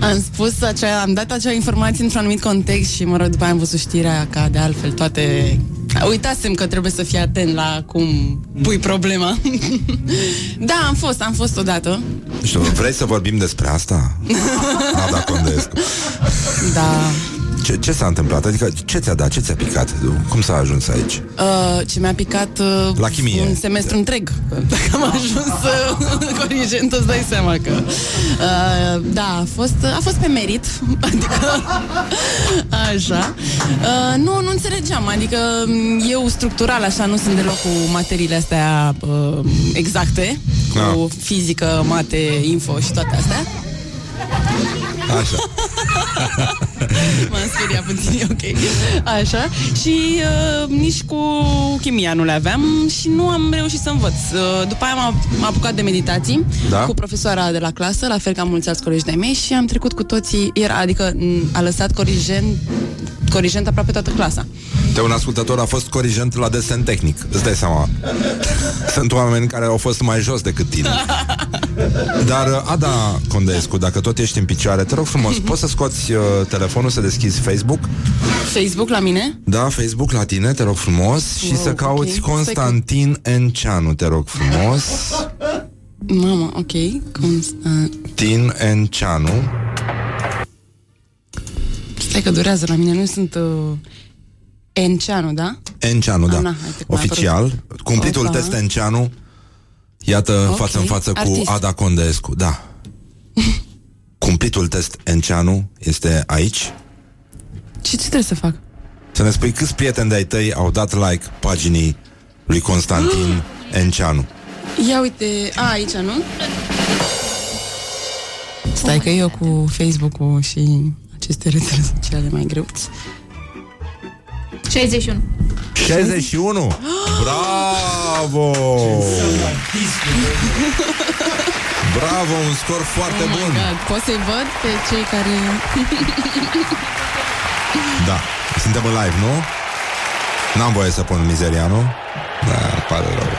Am spus acea, am dat acea informație într-un anumit context și, mă rog, după aia am văzut știrea ca de altfel toate... Uitasem că trebuie să fii atent la cum pui problema. da, am fost, am fost odată. Știu, vrei să vorbim despre asta? Ada Condescu. Da. Ce, ce s-a întâmplat? Adică ce ți-a dat? Ce ți-a picat? Cum s-a ajuns aici? Uh, ce mi-a picat uh, La chimie. un semestru întreg. Dacă am ajuns uh, corigent, îți dai seama că... Uh, da, a fost, a fost pe merit. Adică... Așa. Uh, nu, nu înțelegeam. Adică m, eu structural așa nu sunt deloc cu materiile astea uh, exacte. Cu fizică, mate, info și toate astea. Așa. M-am speriat puțin, e ok. Așa. Și uh, nici cu chimia nu le aveam și nu am reușit să învăț. Uh, după aia m-am, m-am apucat de meditații Da? cu profesoara de la clasă, la fel ca mulți alți colegi de-ai mei și am trecut cu toții, era, adică m, a lăsat corigent, corigent aproape toată clasa. De un ascultător a fost corigent la desen tehnic. Îți dai seama. Sunt oameni care au fost mai jos decât tine. Dar, uh, Ada Condescu, dacă tot ești în picioare, te rog frumos, poți să scoți uh, telefonul, să deschizi Facebook? Facebook la mine? Da, Facebook la tine, te rog frumos, și Wow, să cauți ok. Constantin Enceanu, te rog frumos. Mama, ok. Constant. Tin Enceanu. Stai că durează la mine, nu sunt... Uh, Enceanu, da? Enceanu, da. Ah, na, uite cum a Oficial. Cumplitul Opa. test Enceanu. Iată, Ok. față în față cu Artist. Ada Condescu. Da. Cumplitul test Enceanu este aici. Și ce trebuie să fac? Să ne spui câți prieteni de-ai tăi au dat like paginii lui Constantin Enceanu. Ia uite, a, aici, nu? Stai că eu cu Facebook-ul și aceste rețele sociale mai greu. 61. 61! Bravo! Bravo, un scor foarte oh my bun! God. Pot să-i văd pe cei care... Da, suntem în live, nu? N-am voie să pun mizeria, nu? Da, pare rău.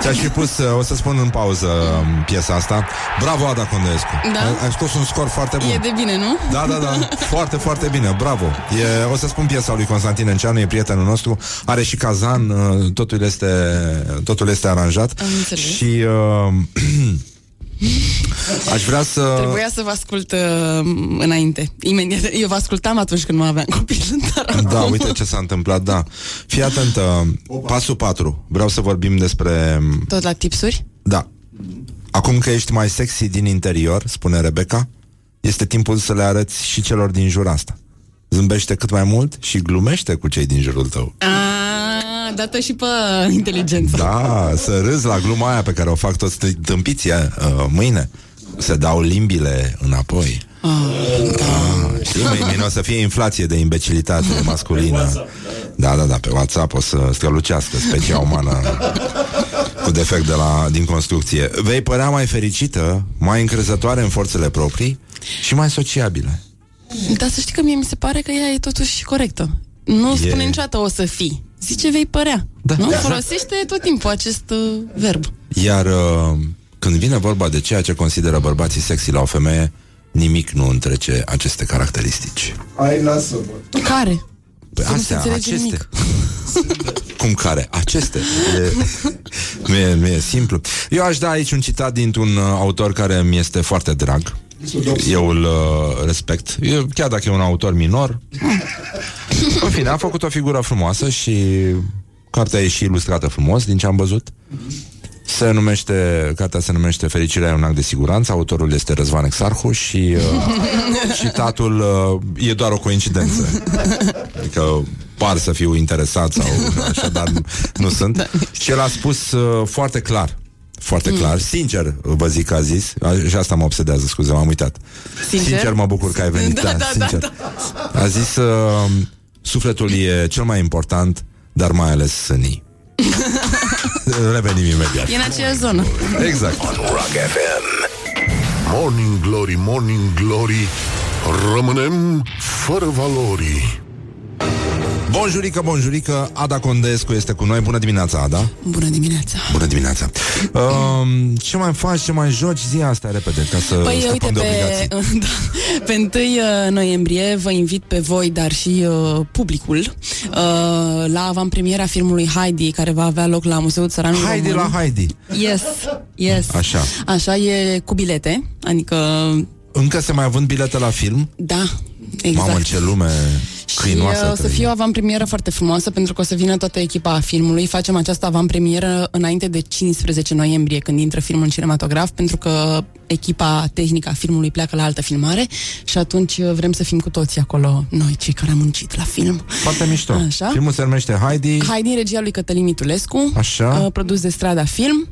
Ți-aș fi pus, uh, o să spun în pauză um, piesa asta. Bravo, Ada Condescu. Da? Ai, ai scos un scor foarte bun. E de bine, nu? Da, da, da, foarte, foarte bine, bravo e, O să spun piesa lui Constantin Enceanu E prietenul nostru, are și cazan uh, Totul este, totul este aranjat Am înțeles. Și uh, Aș vrea să Trebuia să vă ascult uh, înainte. Imediat. Eu vă ascultam atunci când nu aveam copil. Dar Da, acum- uite ce s-a întâmplat, da Fii atentă, pasul 4 Vreau să vorbim despre Tot la tipsuri? Da Acum că ești mai sexy din interior Spune Rebecca este timpul să le arăți și celor din jur asta. Zâmbește cât mai mult și glumește cu cei din jurul tău. A, dată și pe inteligență. Da, să râzi la gluma aia pe care o fac toți tâmpiții uh, mâine. Se dau limbile înapoi. Ah, Ah, știi, mâine o să fie inflație de imbecilitate masculină. Da, da, da, pe WhatsApp o să strălucească specia umană cu defect de la, din construcție. Vei părea mai fericită, mai încrezătoare în forțele proprii și mai sociabile. Dar să știi că mie mi se pare că ea e totuși corectă. Nu E- spune niciodată o să fii. Zice vei părea. Da. Nu? Da. Folosește tot timpul acest uh, verb. Iar uh, când vine vorba de ceea ce consideră bărbații sexy la o femeie, nimic nu întrece aceste caracteristici. Ai, lasă-mă. Care? Păi Să nu se astea, înțelege aceste. nimic. Cum care? Aceste. E, nu, e, nu e simplu. Eu aș da aici un citat dintr-un uh, autor care mi este foarte drag. Eu îl uh, respect. Eu, chiar dacă e un autor minor. În fine, a făcut o figură frumoasă și cartea e și ilustrată frumos, din ce am văzut. Se numește, cartea se numește Fericirea e un act de siguranță, autorul este Răzvan Exarhu și uh, citatul uh, e doar o coincidență. Adică par să fiu interesat sau așa, dar nu, nu sunt. Și el a spus uh, foarte clar, foarte Mm. clar, sincer vă zic că a zis, a, și asta mă obsedează, scuze, m-am uitat. Sincer? sincer mă bucur că ai venit, Da, da, da, da, sincer. A zis, uh, sufletul e cel mai important, dar mai ales sânii. Revenim imediat. E în aceeași zonă. Exact. On Rock FM. Morning Glory, Morning Glory Rămânem fără valori Bonjurică, bonjurică, Ada Condescu este cu noi. Bună dimineața, Ada. Bună dimineața. Bună dimineața. Um, ce mai faci, ce mai joci? Zi asta repede, ca să Păi, scăpăm uite, de pe, obligații. da, pe 1 uh, noiembrie vă invit pe voi, dar și uh, publicul, uh, la avantpremiera filmului Heidi, care va avea loc la Muzeul Țăranului Haide Român. la Heidi. Yes, yes. Așa. Așa, e cu bilete, adică, Încă se mai vând bilete la film? da, exact. Mamă, în ce lume Și câinoasă uh, o să trăim. fie o avantpremieră foarte frumoasă pentru că o să vină toată echipa filmului. Facem această avantpremieră înainte de 15 noiembrie când intră filmul în cinematograf pentru că echipa tehnică a filmului pleacă la altă filmare și atunci uh, vrem să fim cu toții acolo, noi cei care am muncit la film. Foarte mișto. Așa. Filmul se numește Heidi. Heidi, în regia lui Cătălin Mitulescu, Așa. uh, produs de Strada Film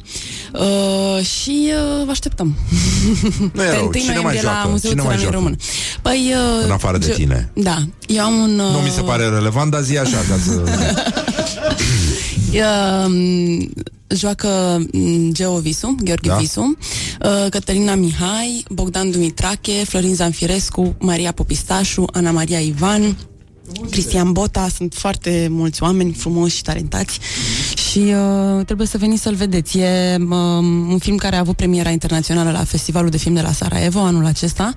uh, și uh, vă așteptăm. Nu e Pe rău. 1 Cine mai noiembrie la joacă? Muzeul Cine mai Țăranului joacă? Român. Păi, uh, În afară de ge- tine. Da, eu am un... Uh, Nu mi se pare relevant, dar zi așa ca să... Uh, joacă mm, Geo Visu, Gheorghe Da. da. Visu, uh, Cătălina Mihai, Bogdan Dumitrache, Florin Zanfirescu, Maria Popistașu, Ana Maria Ivan, Cristian Bota, sunt foarte mulți oameni frumoși și talentați și uh, trebuie să veniți să-l vedeți. E um, un film care a avut premiera internațională la Festivalul de Film de la Sarajevo anul acesta,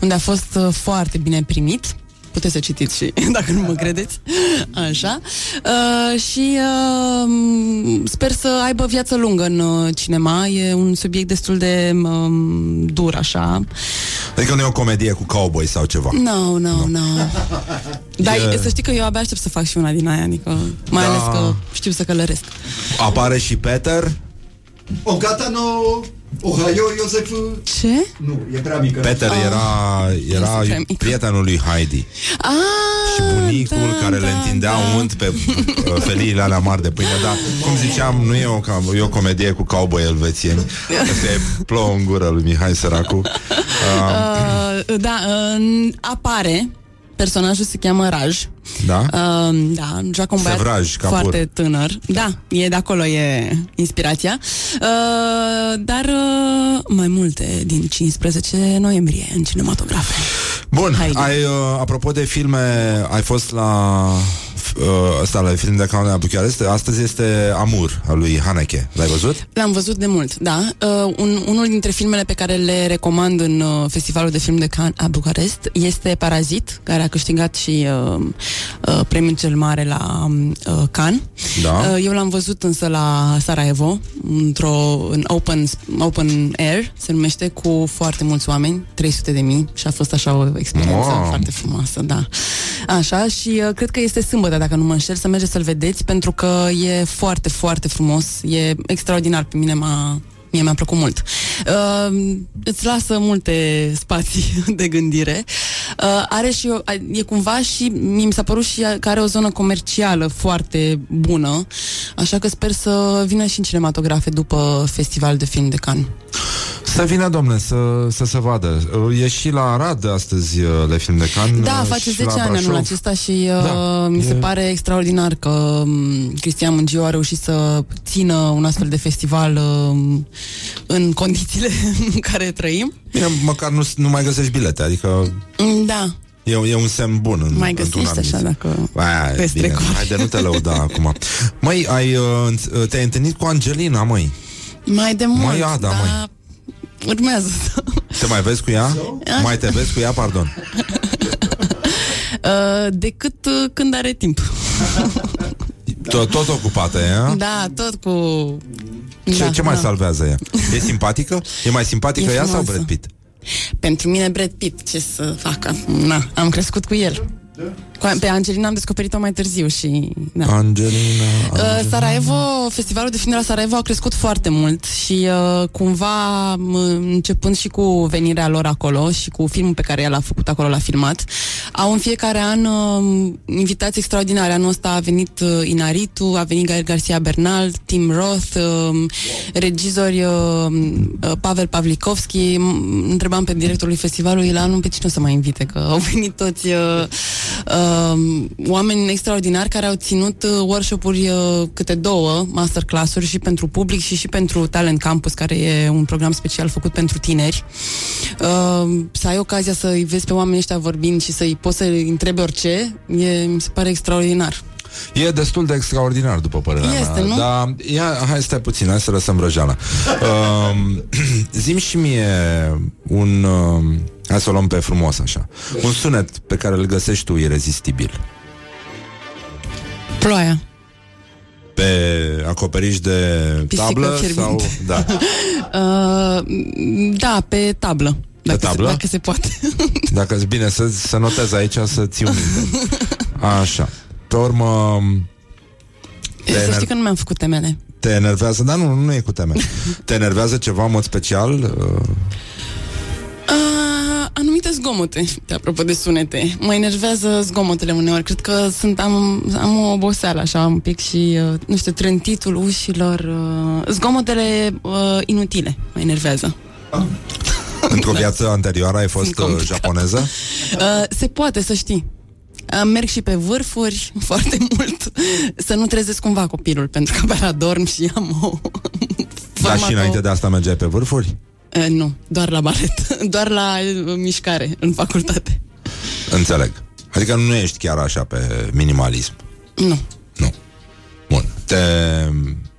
unde a fost uh, foarte bine primit. Puteți să citiți și dacă nu mă credeți. Așa. Uh, și uh, sper să aibă viață lungă în uh, cinema. E un subiect destul de um, dur, așa. Adică nu e o comedie cu cowboy sau ceva. No, no, no. Dar E- e... să știi că eu abia aștept să fac și una din aia, adică mai Da. ales că știu să călăresc. Apare și Peter. O gata no Ohio, Iosef... Ce? Nu, e prea mică. Peter era, era Este prea mic. prietenul lui Heidi. Ah, Și bunicul da, care le da, întindea da. unt pe uh, feliile alea mari de pâine, dar cum ziceam, nu e o, cam- e o comedie cu cowboy elvețieni. Asta e plouă în gură lui Mihai Săracu. Uh, Uh, da, uh, apare Personajul se cheamă Raj. Da? Uh, da, joacă un băiat Sevraj Kapur. foarte tânăr. Da, e de acolo e inspirația. Uh, dar uh, mai multe din 15 noiembrie în cinematografe. Bun, Haide. ai, uh, apropo de filme, ai fost la uh, ăsta, la film de Cannes la București. Astăzi este Amur, al lui Haneke. L-ai văzut? L-am văzut de mult, da. Uh, un, unul dintre filmele pe care le recomand în uh, Festivalul de Film de Cannes a Bucarest este Parazit, care a câștigat și uh, uh, premiul cel mare la uh, Cannes. Da. Uh, eu l-am văzut însă la Sarajevo, într-o în open, open air, se numește, cu foarte mulți oameni, 300 de mii, și a fost așa o experiență Wow. foarte frumoasă, da. Așa, și uh, cred că este sâmbătă, dacă nu mă înșel, să mergeți să-l vedeți, pentru că e foarte, foarte frumos, e extraordinar, pe mine m-a, mie mi-a plăcut mult. Uh, îți lasă multe spații de gândire. Uh, are și o, e cumva și mi s-a părut și că are o zonă comercială foarte bună, așa că sper să vină și în cinematografe după Festival de Film de Cannes. Să vină, domne, să, să se vadă. E și la Arad astăzi uh, le film de can. Da, uh, face și 10 la ani Brașov. anul acesta și uh, Da, mi se e- pare extraordinar că um, Cristian Mângiu a reușit să țină un astfel de festival um, în condițiile în care trăim. Bine, măcar nu, nu mai găsești bilete, adică Mm, Da, e, e un semn bun. În, mai într-un găsești anumit așa dacă... Aia, Pe bine, strecuri. haide, nu te lăuda acum. Măi, ai, uh, înț- te-ai întâlnit cu Angelina, măi. Mai de mult, Mai Ada, dar măi. Urmează să... Te mai vezi cu ea? Mai te vezi cu ea, pardon. Uh, decât uh, când are timp. Tot, tot ocupată e, a? Da, tot cu... Ce, da, ce mai da. salvează ea? E simpatică? E mai simpatică E ea sau frumoasă. Brad Pitt? Pentru mine Brad Pitt, ce să facă? Na, am crescut cu el. Cu- Pe Angelina am descoperit-o mai târziu și... Da. Angelina... Uh, Sarajevo, festivalul de film de la Sarajevo a crescut foarte mult și uh, cumva m- începând și cu venirea lor acolo și cu filmul pe care el a făcut acolo, l-a filmat, au în fiecare an uh, invitații extraordinare. Anul ăsta a venit uh, Inaritu, a venit Gael Garcia Bernal, Tim Roth, uh, regizori uh, uh, Pavel Pavlikovski. M- Întrebam pe directorul festivalului la anul pe cine o să mai invite, că au venit toți uh, uh, oameni extraordinari care au ținut uh, workshop-uri uh, câte două, masterclass-uri și pentru public și și pentru Talent Campus, care e un program special făcut pentru tineri. Uh, să ai ocazia să-i vezi pe oamenii ăștia vorbind și să-i poți să-i întrebi orice, e, mi se pare extraordinar. E destul de extraordinar, după părerea Este, mea. nu? Dar, ia, hai stai puțin, hai să lăsăm răjeala. Um, zim și mie un... Um, hai să o luăm pe frumos, așa. Un sunet pe care îl găsești tu irezistibil. Ploaia. Pe acoperiș de Pisică tablă fierbinte. sau... Da. Uh, da, pe tablă. Dacă tablă? Se, dacă se poate. Dacă ți bine să, să notez aici, să ții un minte. Așa. Pe urmă... Te, Să ener- știi că nu mi-am făcut temele. te enervează, dar nu, nu e cu teme. Te enervează ceva în mod special? Uh, Uh, anumite zgomote, de apropo de sunete. Mă enervează zgomotele uneori. Cred că sunt, am, am o oboseală așa un pic și, uh, nu știu, trântitul ușilor. Uh, zgomotele uh, inutile mă enervează. Într-o viață anterioară ai fost Sunt uh, complicat. japoneză? Uh, se poate, să știi. Uh, merg și pe vârfuri foarte mult Să nu trezesc cumva copilul Pentru că abia dorm și am o Dar și format înainte o- de asta mergeai pe vârfuri? Uh, Nu, doar la balet Doar la uh, mișcare în facultate Înțeleg. Adică nu ești chiar așa pe minimalism. Nu Bun. Te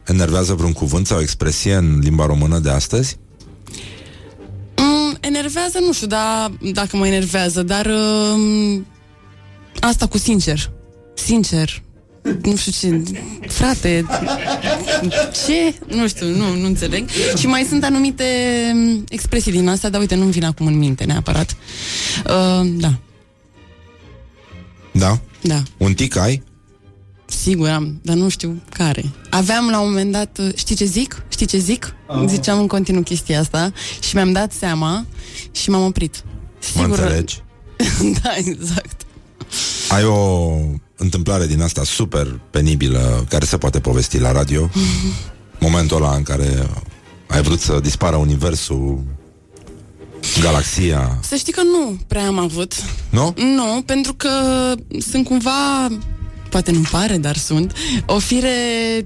enervează vreun cuvânt sau expresie în limba română de astăzi? Mm, enervează, nu știu da, dacă mă enervează, dar um, asta cu sincer. Sincer. Nu știu ce. Frate. Ce? Nu știu, nu, nu înțeleg. Și mai sunt anumite um, expresii din astea, dar uite, nu-mi vin acum în minte neapărat. Uh, da, Da? da. Un tic ai? Sigur am, dar nu știu care. Aveam la un moment dat, uh, știi ce zic? Știi ce zic? Ziceam în continuu chestia asta și mi-am dat seama și m-am oprit. Mă înțelegi? da, exact. Ai o întâmplare din asta super penibilă care se poate povesti la radio? Momentul ăla în care ai vrut să dispară universul, galaxia, Să știi că nu prea am avut. nu? Nu, pentru că sunt cumva poate nu pare, dar sunt, o fire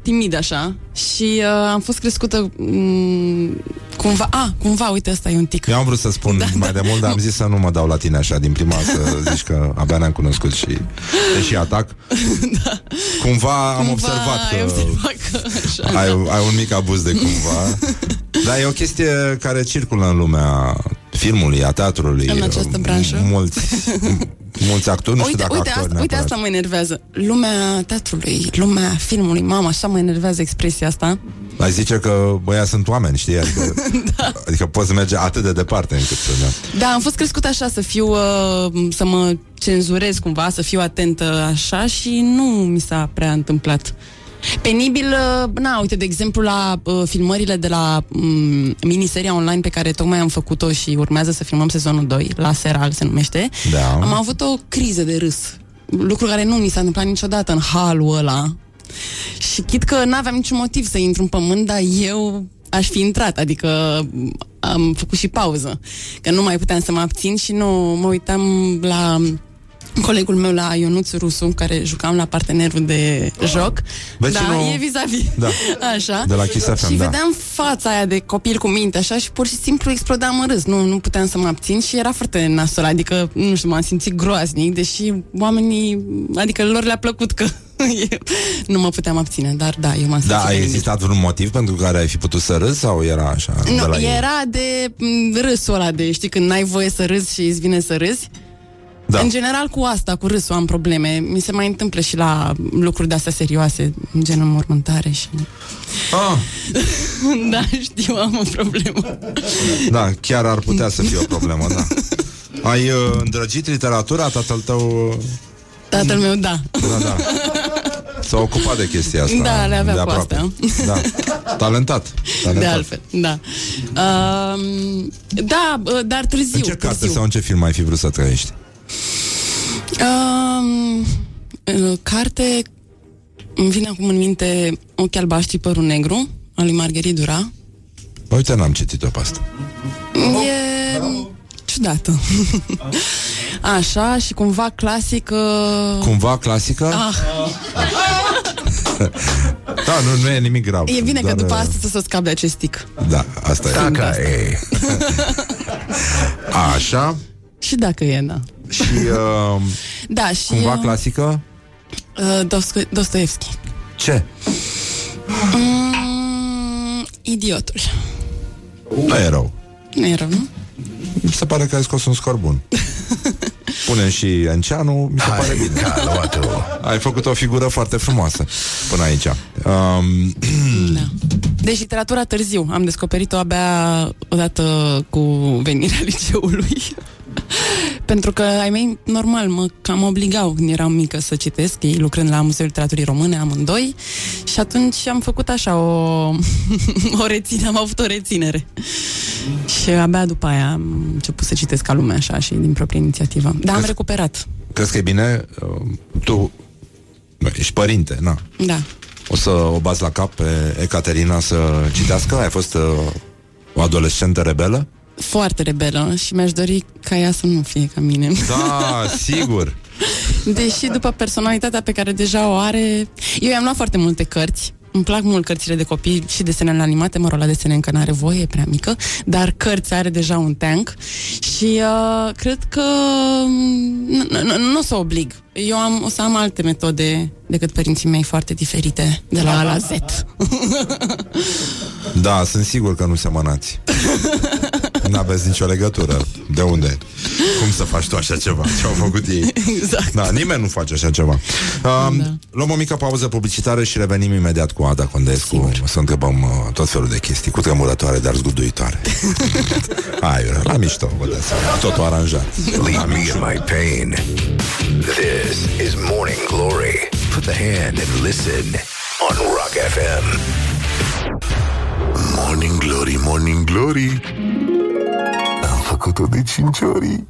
timidă așa și uh, am fost crescută mm, cumva, a, cumva, uite, asta e un tic. Eu am vrut să spun da, mai de mult, dar am zis să nu mă dau la tine așa din prima Să zici că abia ne-am cunoscut și te și atac da. Cumva am Cumva observat ai că, observat că așa, ai, da. ai un mic abuz de cumva Dar e o chestie care circulă în lumea filmului, a teatrului În această branșă? Mulți, mulți actori, nu știu Uite, dacă uite, actori asta, uite neapărat. asta mă enervează. Lumea teatrului, lumea filmului, mama, așa mă enervează expresia asta. Ai zice că băia sunt oameni, știi? Adică, da. adică poți merge atât de departe încât să... Da. Da, am fost crescută așa, să fiu, uh, să mă cenzurez cumva, să fiu atentă așa și nu mi s-a prea întâmplat. Penibil, uh, na, uite, de exemplu, la uh, filmările de la um, miniseria online pe care tocmai am făcut-o și urmează să filmăm sezonul 2, la Seral se numește, Da. am avut o criză de râs. Lucru care nu mi s-a întâmplat niciodată în halul ăla. Și chit că n-aveam niciun motiv să intru în pământ, dar eu aș fi intrat, adică am făcut și pauză. Că nu mai puteam să mă abțin și nu mă uitam la colegul meu la Ionuț Rusu, care jucam la partenerul de joc. Vecinul- Da, e vis-a-vis. Da. Așa. De la Kiss FM, Și da. vedeam fața aia de copil cu minte, așa, și pur și simplu explodam în râs. Nu, nu puteam să mă abțin și era foarte nasol. Adică, nu știu, m-am simțit groaznic, deși oamenii, adică lor le-a plăcut că eu nu mă puteam abține, dar da, eu m-am simțit Da, a penibil. existat vreun motiv pentru care ai fi putut să râzi sau era așa? de Nu, la ei? era de m, râsul ăla de, știi, când n-ai voie să râzi și îți vine să râzi. Da. În general cu asta, cu râsul am probleme. Mi se mai întâmplă și la lucruri de-astea serioase, gen înmormântare și... Ah, da, știu, am o problemă. da, chiar ar putea să fie o problemă, da. Ai uh, îndrăgit literatura, tatăl tău... uh, Tatăl meu, da. Da, da. S-a ocupat de chestia asta. Da, le avea de cu aproape. astea. Da. Talentat. Talentat. De altfel, da. Um, da, uh, dar târziu. În ce carte târziu. sau în ce film ai fi vrut să trăiești? Um, uh, carte îmi vine acum în minte Ochi albaștri, părul negru al lui Margherit Dura. Uite, n-am citit-o pe asta. E ciudată. Așa, și cumva clasică... Cumva clasică? Ah, Da, nu, nu e nimic grav. e bine că Doar, după uh, asta să se scap de acest tic. Da, asta e. Dacă e. Așa. Și dacă e, da. Și uh, Da, și... cumva uh, clasică? uh, Dosto- Dostoevski. Ce? Mm, idiotul. Nu e rău. Nu e rău, nu? Mi se pare că ai scos un scor bun. Punem și Enceanu, mi se pare bine. Ca luat-o. Ai făcut o figură foarte frumoasă până aici. Um, Da. Deci literatura târziu. Am descoperit-o abia odată cu venirea liceului. Pentru că ai mei, normal, mă cam obligau când eram mică să citesc, ei lucrând la Muzeul Literaturii Române, amândoi, și atunci am făcut așa o, o reținere, am avut o reținere. Și abia după aia am început să citesc ca lumea așa și din proprie inițiativă. Dar am Crezi- recuperat. crezi că e bine? Uh, tu bă, ești părinte, na. Da. O să o bați la cap pe Ecaterina să citească? Ai fost uh, o adolescentă rebelă? Foarte rebelă și mi-aș dori ca ea să nu fie ca mine. Da, sigur. Deși după personalitatea pe care deja o are Eu i-am luat foarte multe cărți îmi plac mult cărțile de copii și desenele animate, mă rog, la desene încă n-are voie, e prea mică, dar cărți are deja un tank și uh, cred că mm, n- n- nu o să oblig. Eu am, o să am alte metode decât părinții mei foarte diferite, de la A la Z. Da, sunt sigur că nu semănați. N-aveți nicio legătură. De unde? Cum să faci tu așa ceva? Ce au făcut ei? Exact. Da, nimeni nu face așa ceva. Um, da. Luăm o mică pauză publicitară și revenim imediat cu Ada Condescu. Sigur. O să întrebăm uh, tot felul de chestii, cu tremurătoare, dar zguduitoare. Hai, la mișto, vă dați seama. Totul aranjat. Leave me in my pain. This is Morning Glory. Put the hand and listen on Rock FM. Morning Glory, Morning Glory Am făcut-o de cinci ori.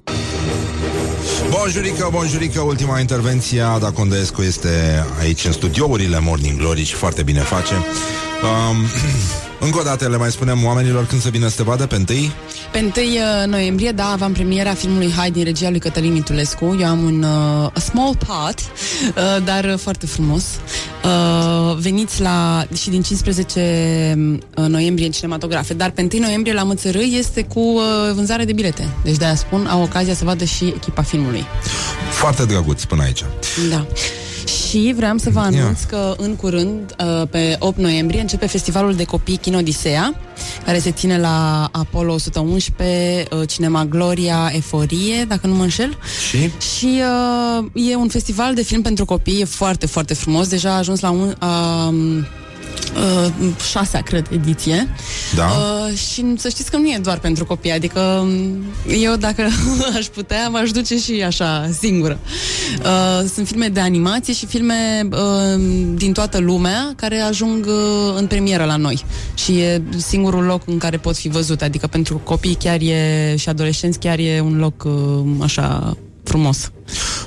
Bonjurică, bonjurică, ultima intervenție. Ada Condescu este aici în studiourile Morning Glory și foarte bine face um, Încă o dată le mai spunem oamenilor când să vină să te vadă pe întâi Pe 1 uh, noiembrie, da, aveam premiera filmului Hai din regia lui Cătălin Mitulescu. Eu am un uh, a small part, uh, dar uh, foarte frumos. Uh, veniți la, și din 15 uh, noiembrie în cinematografe, dar pe 1 noiembrie la Mățărâi este cu uh, vânzare de bilete. Deci de-aia spun, au ocazia să vadă și echipa filmului. Foarte drăguț până aici Da. Și vreau să vă anunț că în curând, uh, pe 8 noiembrie, începe festivalul de copii Kino Odisea, care se ține la Apollo 111, uh, Cinema Gloria, Eforie, dacă nu mă înșel. Și? Și uh, e un festival de film pentru copii, e foarte, foarte frumos. Deja a ajuns la un, uh, uh, șasea, cred, ediție. Da? Uh, și să știți că nu e doar pentru copii, adică um, eu dacă aș putea, m-aș duce și așa, singură. Uh, sunt filme de animație și filme uh, din toată lumea care ajung uh, în premieră la noi. Și e singurul loc în care pot fi văzut, adică pentru copii chiar e și adolescenți chiar e un loc uh, așa frumos.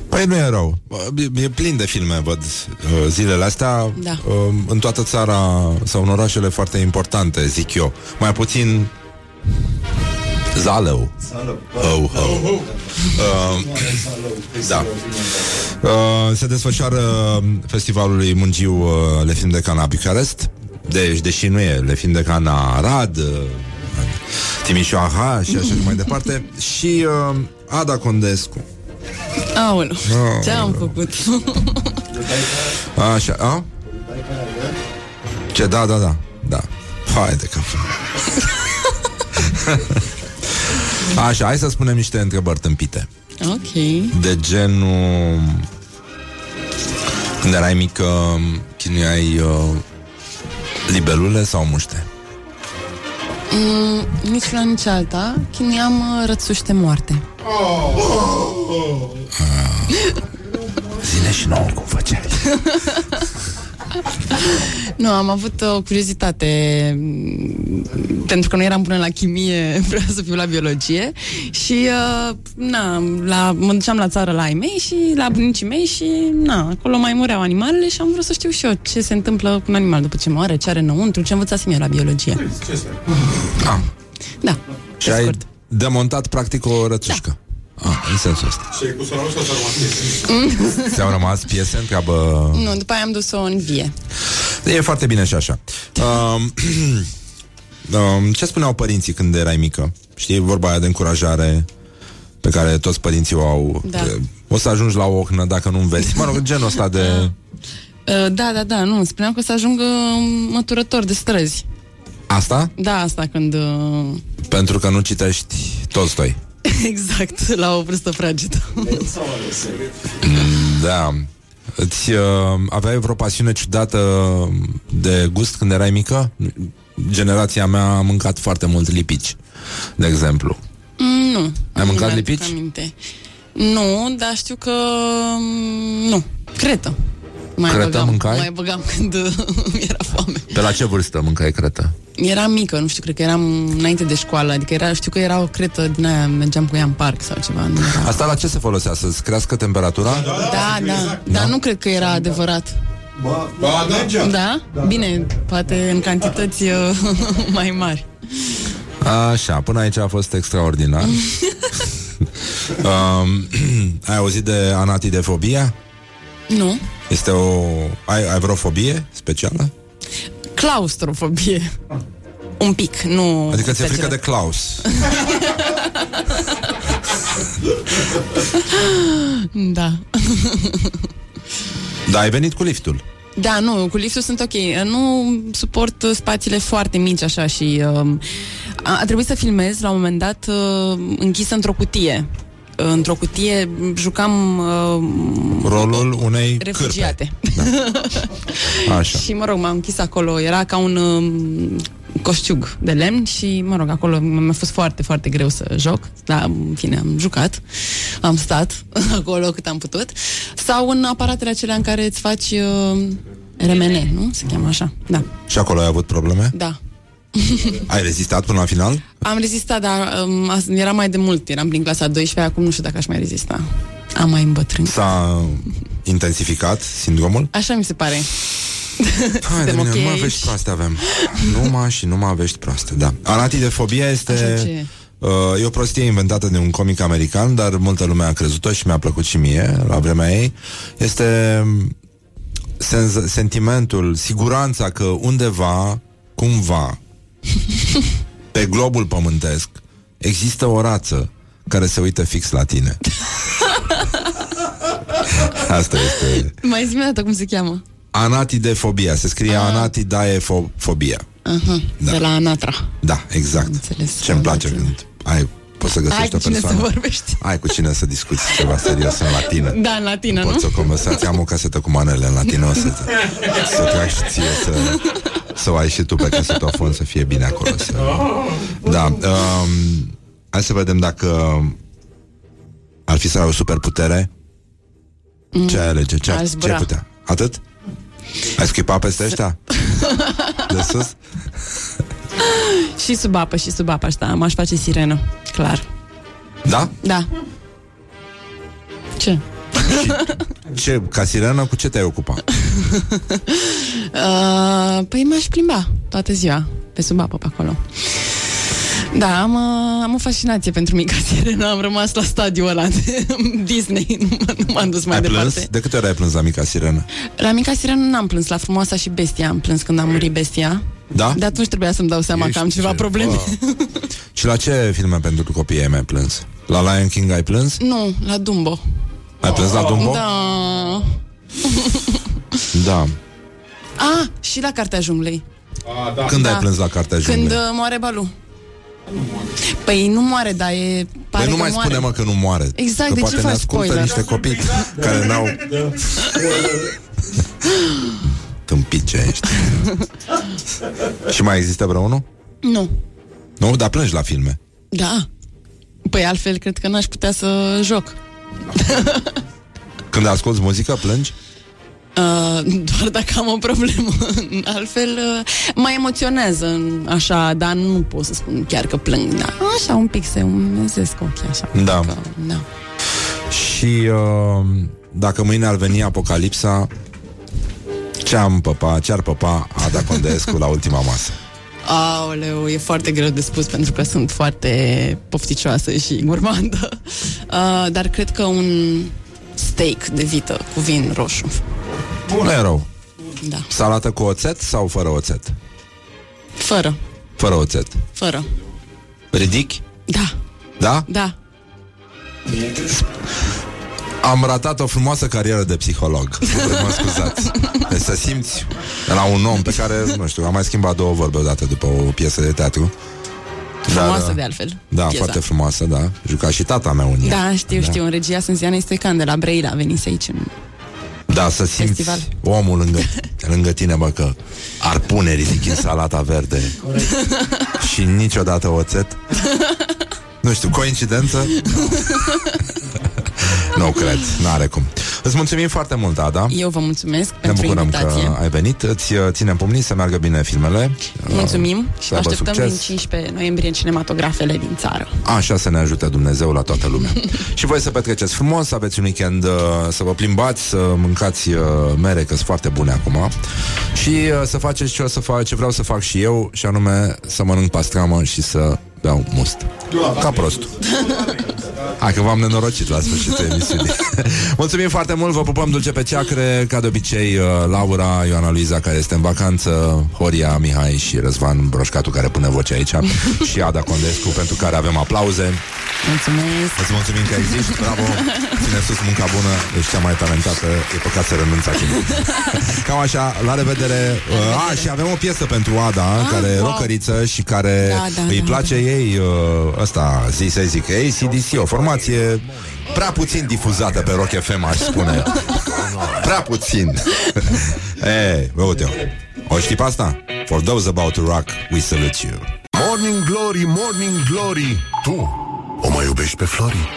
Păi nu e rău. E, e plin de filme, văd, uh, zilele astea. Da. Uh, În toată țara sau în orașele foarte importante, zic eu. Mai puțin Zalău. Oh, oh. Uh, da. Uh, se desfășoară festivalul Mungiu uh, Le Film de Cana Bucarest. Deci, deși nu e Le Film de Cana Arad, uh, Timișoara și așa și mai departe. Și uh, Ada Condescu. Aoleu, No. ce am făcut? Așa, a? Ce, da, da, da, da. Hai de cap. Așa, hai să spunem niște întrebări tâmpite. ok. De genul... Când erai mică, chinuiai uh, libelule sau muște? Mm, nici una, nici alta. Chinuiam uh, rățuși de moarte. Zine și nouă cum făceai. Nu, am avut uh, o curiozitate mm, pentru că nu eram bună la chimie, vreau să fiu la biologie și uh, na, la, mă duceam la țară la ai mei și la bunicii mei și na, acolo mai mureau animalele și am vrut să știu și eu ce se întâmplă cu un animal după ce moare, ce are înăuntru, ce învățasem eu la biologie. Ah. Da. Și ai demontat practic o rățușcă. Da. Ah, în sensul ăsta. Și ai pus-o la ușă sau rămas Ți-au rămas piese în treabă... Nu, după aia am dus-o în vie. E foarte bine și așa. Um, um, ce spuneau părinții când erai mică? Știi, vorba aia de încurajare pe care toți părinții o au. Da. E, O să ajungi la o ochnă dacă nu înveți. Mă rog, genul ăsta de... Uh, Da, da, da, nu, spuneam că o să ajung uh, măturător de străzi. Asta? Da, asta când... uh, Pentru că nu citești Tolstoi. Exact, la o vârstă fragedă. Da. Îți uh, aveai vreo pasiune ciudată de gust când erai mică? Generația mea a mâncat foarte mult lipici, de exemplu. Mm, nu. Ai nu mâncat mi-aduc lipici? Aminte. Nu, dar știu că... mm, Nu, cretă. Mai Cretă băgam, mâncai? Mai băgam când mi-era foame. Pe la ce vârstă mâncai cretă? Eram mică, nu știu, cred că eram înainte de școală, adică era, știu că era o cretă din aia, mergeam cu ea în parc sau ceva. Nu era... Asta la ce se folosea? Să-ți crească temperatura? Da, da, dar nu cred că era adevărat. Ba, ba, da. Da? Bine, poate în cantități uh, mai mari. Așa, până aici a fost extraordinar. um, ai auzit de anatidefobia? Nu. Este o... Ai, ai vreo fobie specială? Claustrofobie. Un pic, nu... Adică ți-e frică exagerat. de Klaus. Da. Da, ai venit cu liftul. Da, nu, cu liftul sunt ok. Nu suport uh, spațiile foarte mici așa și um, a, a trebuit să filmez la un moment dat uh, închisă într-o cutie. Uh, Într-o cutie jucam uh, Rolul unei refugiate. cârpe. Așa. și, mă rog, m-am închis acolo. Era ca un um, coșciug de lemn și, mă rog, acolo mi-a fost foarte, foarte greu să joc. Dar, în fine, am jucat. Am stat acolo cât am putut. Sau în aparatele acelea în care îți faci uh, RMN, nu? Se cheamă așa. Da. Și acolo ai avut probleme? Da. Ai rezistat până la final? Am rezistat, dar um, as- era mai de mult. Eram prin clasa 12, acum nu știu dacă aș mai rezista. Am mai îmbătrânit. S-a intensificat sindromul? Așa mi se pare. Hai de Suntem mine, ok numai aici. vești proaste avem. Numai și numai vești proaste, da. Anatidefobia Așa este... ce? Uh, e o prostie inventată de un comic american, dar multă lume a crezut-o și mi-a plăcut și mie la vremea ei. Este um, senz- sentimentul, siguranța că undeva, cumva, pe globul pământesc, există o rață care se uită fix la tine. Asta este Mai zi dată cum se cheamă. anatidefobia. Se scrie Ah. anatidaefobia. Aha, Da. de la Anatra. Da, exact. Înțeles. Ce-mi place când ai, poți să Ai găsești cu o cine să persoană. vorbești. Ai cu cine să discuți ceva serios în latină. Da, în latină, nu? Poți o conversație, am o casetă cu manele în latină, o să, să trag și ție să, Să o ai și tu pe casetofon Să fie bine acolo să... Da um, Hai să vedem dacă Ar fi să ai o superputere Ce ai alege? Ce, Aș ce zbura. ai putea? Atât? Ai schipa peste ăștia? De sus? Și sub apă, și sub apă, asta. M-aș face sirenă, clar. Da? Da. Ce? Ce, ca sirenă, cu ce te-ai ocupa? Uh, păi m-aș plimba toată ziua pe sub apă pe acolo. Da, am, uh, am o fascinație pentru mica sirenă, am rămas la stadiul ăla de Disney, nu, m- nu m-am dus mai ai departe. plâns? De câte ori ai plâns la mica sirenă? La mica sirenă n-am plâns, la frumoasa și bestia am plâns când a murit bestia. Da? De atunci trebuia să-mi dau seama că am ceva probleme. Și la ce filme pentru copii ai mai plâns? La Lion King ai plâns? nu, la Dumbo. Ai plâns la Dumbo? Da. Da. Ah, și la Cartea Junglei. A, da. Când Da. ai plâns la Cartea Când Junglei? uh, moare Balu. Păi nu moare, dar e... Pare Păi nu că mai moare. spune mă că nu moare Exact, că de ce poate ne faci ascultă spoiler? niște copii Care n-au Tâmpice ești Și mai există vreunul? Nu. Nu? Dar plângi la filme Da. Păi altfel cred că n-aș putea să joc. Când asculti muzică, plângi? Uh, doar dacă am o problemă. Altfel, uh, mă emoționează așa, dar nu pot să spun chiar că plâng. Da. Așa, un pic se umezesc ochii, așa. Da. Că, da. Și uh, dacă mâine ar veni apocalipsa Ce am păpa, ce ar păpa Ada Condescu la ultima masă Aoleu, e foarte greu de spus pentru că sunt foarte pofticioasă și gurmandă. Uh, dar cred că un steak de vită cu vin roșu. Nu e rău Da. Salată cu oțet sau fără oțet? Fără, Fără oțet fără. Ridic? Da, Da? da. Am ratat o frumoasă carieră de psiholog Mă scuzați Deci să simți la un om pe care, nu știu, am mai schimbat două vorbe odată după o piesă de teatru Frumoasă Dar, de altfel. Da, piesa. foarte frumoasă, da Juca și tata mea unii Da, știu, știu. În regia sunt Ziana Stoican de la Brăila. Veniți aici. În... Da, să simți Festival. omul lângă, lângă tine, bă, că ar pune ridic în salata verde și niciodată oțet. Nu știu, coincidență? nu cred, n-are cum. Îți mulțumim foarte mult, Ada. Eu vă mulțumesc Ne pentru bucurăm invitație. că ai venit. Îți uh, ținem pumnii să meargă bine filmele. Mulțumim Uh, și să vă aibă așteptăm succes. din 15 noiembrie în cinematografele din țară. Așa să ne ajute Dumnezeu la toată lumea. și voi să petreceți frumos, să aveți un weekend, uh, să vă plimbați, să mâncați uh, mere, că sunt foarte bune acum. Și uh, să faceți ce, o să fac, ce vreau să fac și eu, și anume să mănânc pastramă și să beau must. Ca prostul. Hai că v-am nenorocit la sfârșitul emisiunii. Mulțumim foarte mult, vă pupăm dulce pe ceacre, ca de obicei uh, Laura, Ioana Luiza care este în vacanță, Horia, Mihai și Răzvan Broșcatu care pune voce aici și Ada Condescu pentru care avem aplauze. Mulțumesc! Îți mulțumim că existi, bravo, ține sus munca bună, ești cea mai talentată, e păcat să renunți acum. Cam așa, la revedere. Uh, a, și avem o piesă pentru Ada, care e wow. rocăriță și care Da, da, îi da, place ei, uh, ăsta, zi să zic, ACDC, o formație prea puțin difuzată pe Rock FM, aș spune. Prea puțin. Ei, uite-o. O știi pe asta? For those about to rock, we salute you. Morning Glory, Morning Glory Tu o mai iubești pe Flori?